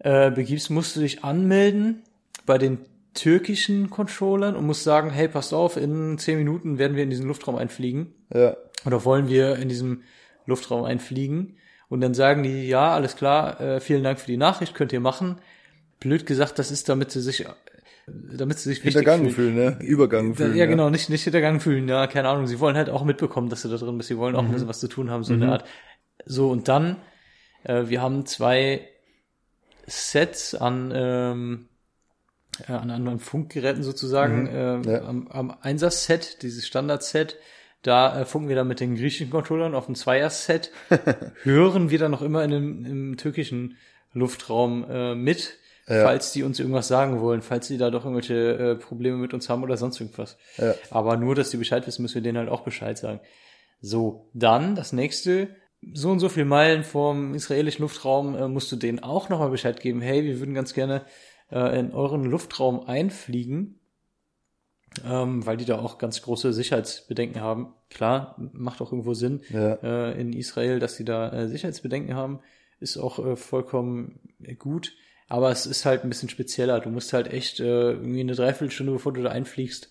äh, begibst, musst du dich anmelden bei den türkischen Controllern und musst sagen, hey, passt auf, in zehn Minuten werden wir in diesen Luftraum einfliegen ja, oder wollen wir in diesem Luftraum einfliegen? Und dann sagen die, ja, alles klar, äh, vielen Dank für die Nachricht, könnt ihr machen. Blöd gesagt, das ist, damit sie sich, damit sie sich Hintergangen fühlen. fühlen, ne? Übergangen Ja, fühlen. ja, genau, nicht, nicht hintergangen fühlen, ja, keine Ahnung. Sie wollen halt auch mitbekommen, dass du da drin bist. Sie wollen auch ein bisschen was zu tun haben, so eine Art. So, und dann, äh, wir haben zwei Sets an, ähm, äh, an anderen Funkgeräten sozusagen, ähm, ja. am, am Einsatz-Set, dieses Standard-Set, da äh, funken wir dann mit den griechischen Controllern auf dem Zweier-Set, hören wir dann noch immer in dem, im türkischen Luftraum äh, mit, falls die uns irgendwas sagen wollen, falls die da doch irgendwelche äh, Probleme mit uns haben oder sonst irgendwas. Ja. Aber nur, dass die Bescheid wissen, müssen wir denen halt auch Bescheid sagen. So, dann das nächste, so und so viel Meilen vom israelischen Luftraum äh, musst du denen auch nochmal Bescheid geben, hey, wir würden ganz gerne äh, in euren Luftraum einfliegen, ähm, weil die da auch ganz große Sicherheitsbedenken haben. Klar, macht auch irgendwo Sinn Ja. äh, in Israel, dass die da äh, Sicherheitsbedenken haben, ist auch äh, vollkommen gut. Aber es ist halt ein bisschen spezieller. Du musst halt echt äh, irgendwie eine Dreiviertelstunde, bevor du da einfliegst,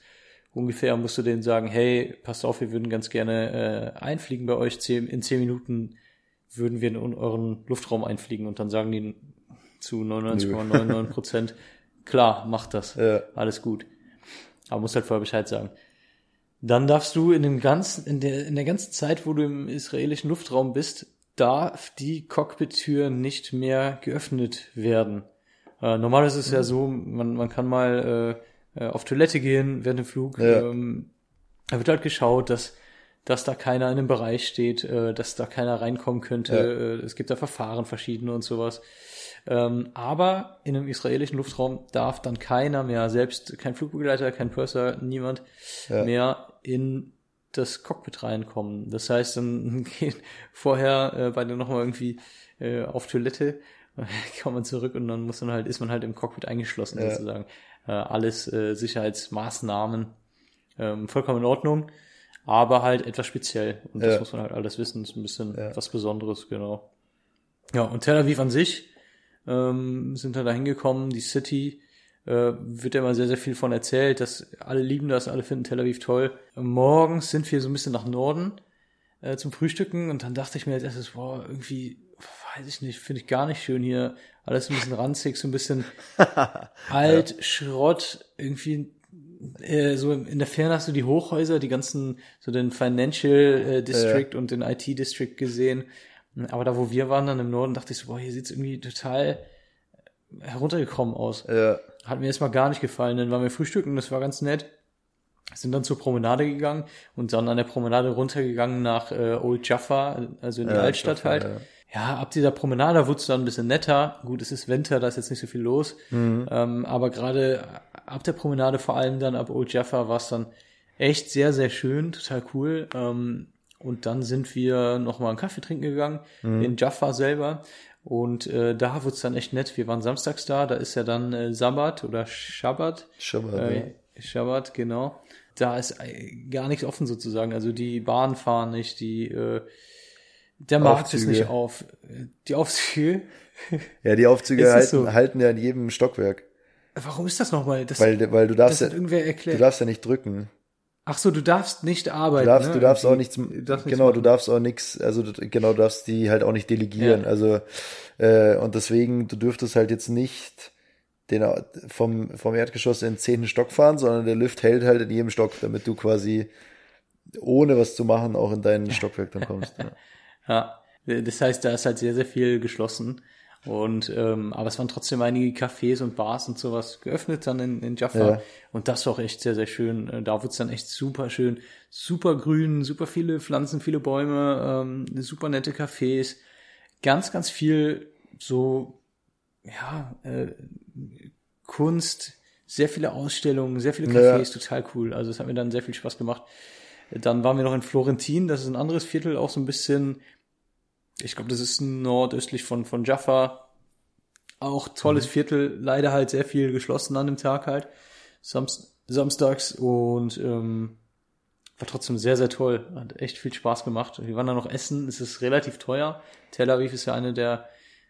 ungefähr musst du denen sagen, hey, passt auf, wir würden ganz gerne äh, einfliegen bei euch. Zehn, in zehn Minuten würden wir in euren Luftraum einfliegen und dann sagen die zu 99,99 Prozent, klar, mach das. Ja. Alles gut. Aber musst halt vorher Bescheid sagen. Dann darfst du in dem ganzen, in der, in der ganzen Zeit, wo du im israelischen Luftraum bist, darf die Cockpit-Tür nicht mehr geöffnet werden. Äh, normalerweise ist es ja so, man, man kann mal äh, äh, auf Toilette gehen während dem Flug. Ja. Ähm, da wird halt geschaut, dass, dass da keiner in einem Bereich steht, äh, dass da keiner reinkommen könnte. Äh, es gibt da Verfahren verschiedene und sowas. Ähm, aber in einem israelischen Luftraum darf dann keiner mehr, selbst kein Flugbegleiter, kein Purser, niemand Ja. mehr in das Cockpit reinkommen. Das heißt, dann geht vorher äh, bei dir nochmal irgendwie äh, auf Toilette, kommt man zurück und dann muss man halt, ist man halt im Cockpit eingeschlossen Ja. sozusagen. Äh, alles äh, Sicherheitsmaßnahmen ähm, vollkommen in Ordnung, aber halt etwas speziell. Und das Ja. muss man halt alles wissen, ist ein bisschen Ja. was Besonderes, genau. Ja, und Tel Aviv an sich ähm, sind dann da hingekommen, die City, äh, wird ja immer sehr, sehr viel von erzählt, dass alle lieben das, alle finden Tel Aviv toll. Morgens sind wir so ein bisschen nach Norden äh, zum Frühstücken und dann dachte ich mir als erstes, boah, irgendwie, weiß ich nicht, finde ich gar nicht schön hier. Alles ein bisschen ranzig, so ein bisschen alt, Schrott, irgendwie äh, so in der Ferne hast du die Hochhäuser, die ganzen, so den Financial äh, District und den IT District gesehen. Aber da, wo wir waren, dann im Norden, dachte ich so, boah, hier sieht's irgendwie total heruntergekommen aus. Ja. Hat mir erstmal gar nicht gefallen. Dann waren wir frühstücken, das war ganz nett. Sind dann zur Promenade gegangen und dann an der Promenade runtergegangen nach äh, Old Jaffa, also in die Ja, Altstadt Jaffa, halt. Ja. Ab dieser Promenade wurde es dann ein bisschen netter. Gut, es ist Winter, da ist jetzt nicht so viel los. Mhm. Ähm, aber gerade ab der Promenade, vor allem dann ab Old Jaffa, war es dann echt sehr, sehr schön, total cool. Ähm, und dann sind wir nochmal einen Kaffee trinken gegangen Mhm. in Jaffa selber. Und äh, da wurde es dann echt nett. Wir waren samstags da, da ist ja dann äh, Sabbat oder Shabbat. Shabbat, Äh, Shabbat, genau. Da ist äh, gar nichts offen sozusagen. Also die Bahn fahren nicht, die äh, der Markt ist Aufzüge. nicht auf. Die Aufzüge. Ja, die Aufzüge es halten, so? halten ja in jedem Stockwerk. Warum ist das nochmal? Das, Weil, weil du darfst ja, du darfst ja nicht drücken. Ach so, du darfst nicht arbeiten. Du darfst, ne? du darfst auch nichts, Du darfst nichts genau, machen. du darfst auch nichts, also du- genau, du darfst die halt auch nicht delegieren. Ja. Also, äh, und deswegen, du dürftest halt jetzt nicht den, vom, vom Erdgeschoss in den zehnten Stock fahren, sondern der Lift hält halt in jedem Stock, damit du quasi ohne was zu machen auch in dein Stockwerk dann kommst. Ja. Ja, das heißt, da ist halt sehr, sehr viel geschlossen. Und ähm, aber es waren trotzdem einige Cafés und Bars und sowas geöffnet dann in, in Jaffa. Ja. Und das war auch echt sehr, sehr schön. Äh, Da wurde es dann echt super schön, super grün, super viele Pflanzen, viele Bäume, ähm, super nette Cafés, ganz, ganz viel so, ja, äh, Kunst, sehr viele Ausstellungen, sehr viele Ja. Cafés, total cool. Also es hat mir dann sehr viel Spaß gemacht. Dann waren wir noch in Florentin, das ist ein anderes Viertel, auch so ein bisschen, ich glaube, das ist nordöstlich von, von Jaffa. Auch tolles Viertel, leider halt sehr viel geschlossen an dem Tag halt. Samst, samstags und ähm, war trotzdem sehr, sehr toll. Hat echt viel Spaß gemacht. Wir waren da noch essen, es ist relativ teuer. Tel Aviv ist ja eine der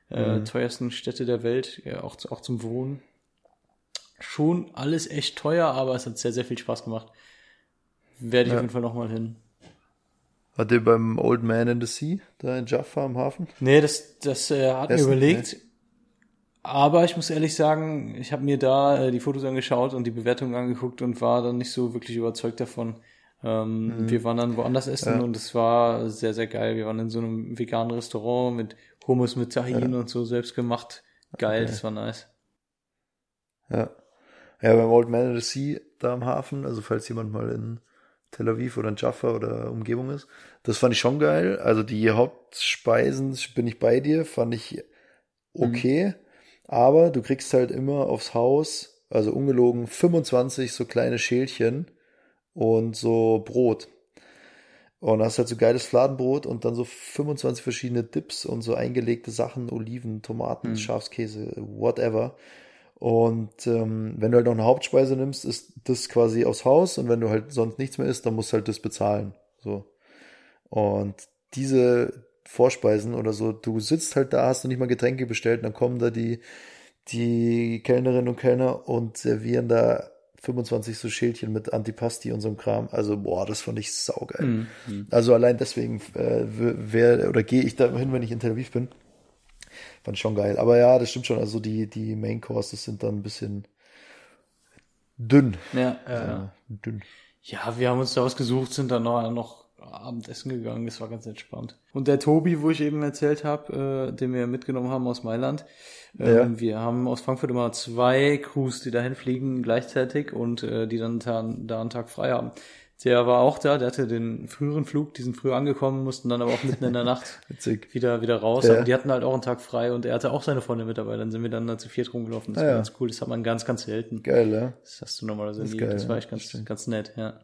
äh, teuersten Städte der Welt, ja, auch, auch zum Wohnen. Schon alles echt teuer, aber es hat sehr, sehr viel Spaß gemacht. Werde ich Ja. auf jeden Fall nochmal hin. Wart ihr beim Old Man in the Sea, da in Jaffa am Hafen? Nee, das, das äh, hat mir überlegt. Aber ich muss ehrlich sagen, ich habe mir da äh, die Fotos angeschaut und die Bewertungen angeguckt und war dann nicht so wirklich überzeugt davon. Ähm, Wir waren dann woanders essen Mhm. Ja. und es war sehr, sehr geil. Wir waren in so einem veganen Restaurant mit Hummus mit Tahin und so selbst gemacht. Geil, Okay. das war nice. Ja. Ja, beim Old Man in the Sea da am Hafen, also falls jemand mal in Tel Aviv oder in Jaffa oder Umgebung ist, das fand ich schon geil. Also die Hauptspeisen, bin ich bei dir, fand ich okay. Aber du kriegst halt immer aufs Haus, also ungelogen, 25 so kleine Schälchen und so Brot. Und hast halt so geiles Fladenbrot und dann so 25 verschiedene Dips und so eingelegte Sachen, Oliven, Tomaten, Schafskäse, whatever. Und ähm, wenn du halt noch eine Hauptspeise nimmst, ist das quasi aufs Haus und wenn du halt sonst nichts mehr isst, dann musst du halt das bezahlen. So. Und diese Vorspeisen oder so, du sitzt halt da, hast du nicht mal Getränke bestellt, dann kommen da die, die Kellnerinnen und Kellner und servieren da 25 so Schälchen mit Antipasti und so einem Kram. Also, boah, das fand ich saugeil. Mhm. Also allein deswegen äh, wer oder gehe ich da hin, wenn ich in Tel Aviv bin. Fand ich schon geil. Aber ja, das stimmt schon. Also die, die Main Courses sind dann ein bisschen dünn. Ja, äh, Äh, dünn. ja, wir haben uns da was gesucht, sind dann noch, noch Abendessen gegangen, das war ganz entspannt. Und der Tobi, wo ich eben erzählt habe, äh, den wir mitgenommen haben aus Mailand, ähm, Ja. wir haben aus Frankfurt immer zwei Crews, die dahin fliegen gleichzeitig und äh, die dann da, da einen Tag frei haben. Der war auch da, der hatte den früheren Flug, die sind früher angekommen, mussten dann aber auch mitten in der Nacht wieder, wieder raus. Ja. Aber die hatten halt auch einen Tag frei und er hatte auch seine Freunde mit dabei. Dann sind wir dann da zu viert rumgelaufen. Das Ah, war ja. ganz cool. Das hat man ganz, ganz selten. Geil, ja. Das hast du normalerweise nie. geil, das war ja. echt ganz, Stimmt. ganz nett, ja.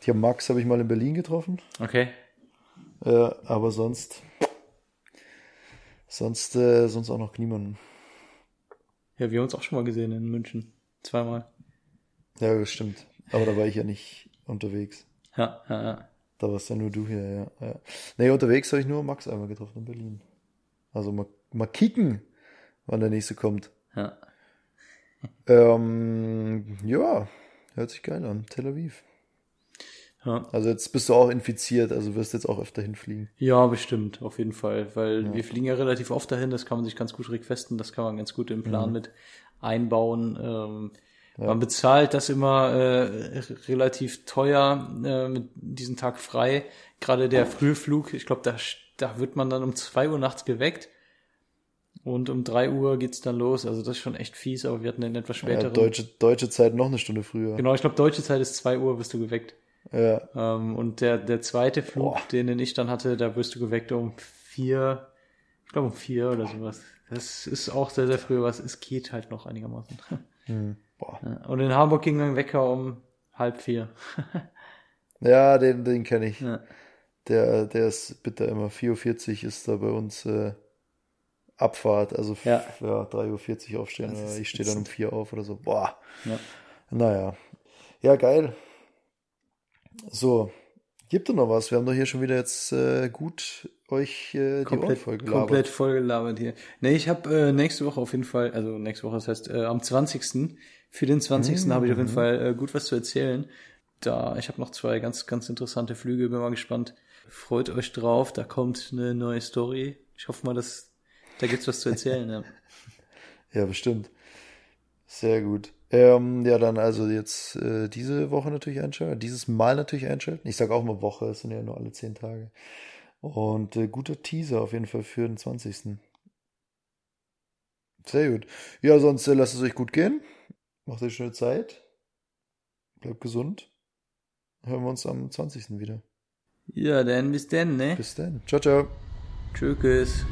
Hier Max habe ich mal in Berlin getroffen. Okay. Äh, aber sonst. Sonst, äh, sonst auch noch niemanden. Ja, wir haben uns auch schon mal gesehen in München. Zweimal. Ja, das stimmt. Aber da war ich ja nicht unterwegs. Ja, ja, ja. Da warst ja nur du hier, ja. ja. Nee, unterwegs habe ich nur Max einmal getroffen in Berlin. Also mal, mal kicken, wann der nächste kommt. ja. Ähm, ja, hört sich geil an. Tel Aviv. Ja. Also jetzt bist du auch infiziert, also wirst jetzt auch öfter hinfliegen. Ja, bestimmt, auf jeden Fall. Weil wir fliegen ja relativ oft dahin, das kann man sich ganz gut requesten, das kann man ganz gut im Plan mit einbauen. Ähm, Man bezahlt das immer äh, relativ teuer äh, mit diesem Tag frei. Gerade der Frühflug, ich glaube, da, da wird man dann um zwei Uhr nachts geweckt. Und um drei Uhr geht's dann los. Also das ist schon echt fies, aber wir hatten den etwas Ja, späteren. deutsche, deutsche Zeit noch eine Stunde früher. Genau, ich glaube, deutsche Zeit ist zwei Uhr, wirst du geweckt. Ja, Ähm, und der, der zweite Flug, Boah. den, den ich dann hatte, da wirst du geweckt um vier, ich glaube um vier oder sowas. Das ist auch sehr, sehr früh, aber es es geht halt noch einigermaßen. hm. Boah. Und in Hamburg ging dann Wecker um halb vier. ja den, den kenne ich. Ja. Der, der ist bitter immer. 4.40 Uhr ist da bei uns äh, Abfahrt. Also Ja. ja. 3.40 Uhr aufstehen. Ist ich stehe dann um 4 auf oder so. Boah. Ja. Naja. Ja, geil. So. Gibt doch noch was? Wir haben doch hier schon wieder jetzt äh, gut euch äh, die Ohren Komplett, voll gelabert. komplett voll gelabert hier. Nee, ich habe äh, nächste Woche auf jeden Fall, also nächste Woche, das heißt äh, am 20. Für den 20. habe ich auf jeden Mhm. Fall äh, gut was zu erzählen. Da, ich habe noch zwei ganz, ganz interessante Flüge, bin mal gespannt. Freut euch drauf, da kommt eine neue Story. Ich hoffe mal, dass da gibt's was zu erzählen. ja. Ja, bestimmt. Sehr gut. Ähm, ja, dann also jetzt äh, diese Woche natürlich einschalten, dieses Mal natürlich einschalten. Ich sage auch mal Woche, es sind ja nur alle zehn Tage. Und äh, guter Teaser auf jeden Fall für den 20. Sehr gut. Ja, sonst äh, lasst es euch gut gehen. Macht euch schöne Zeit. Bleibt gesund. Hören wir uns am 20. wieder. Ja, dann bis dann, ne? Bis dann. Ciao, ciao. Tschüss.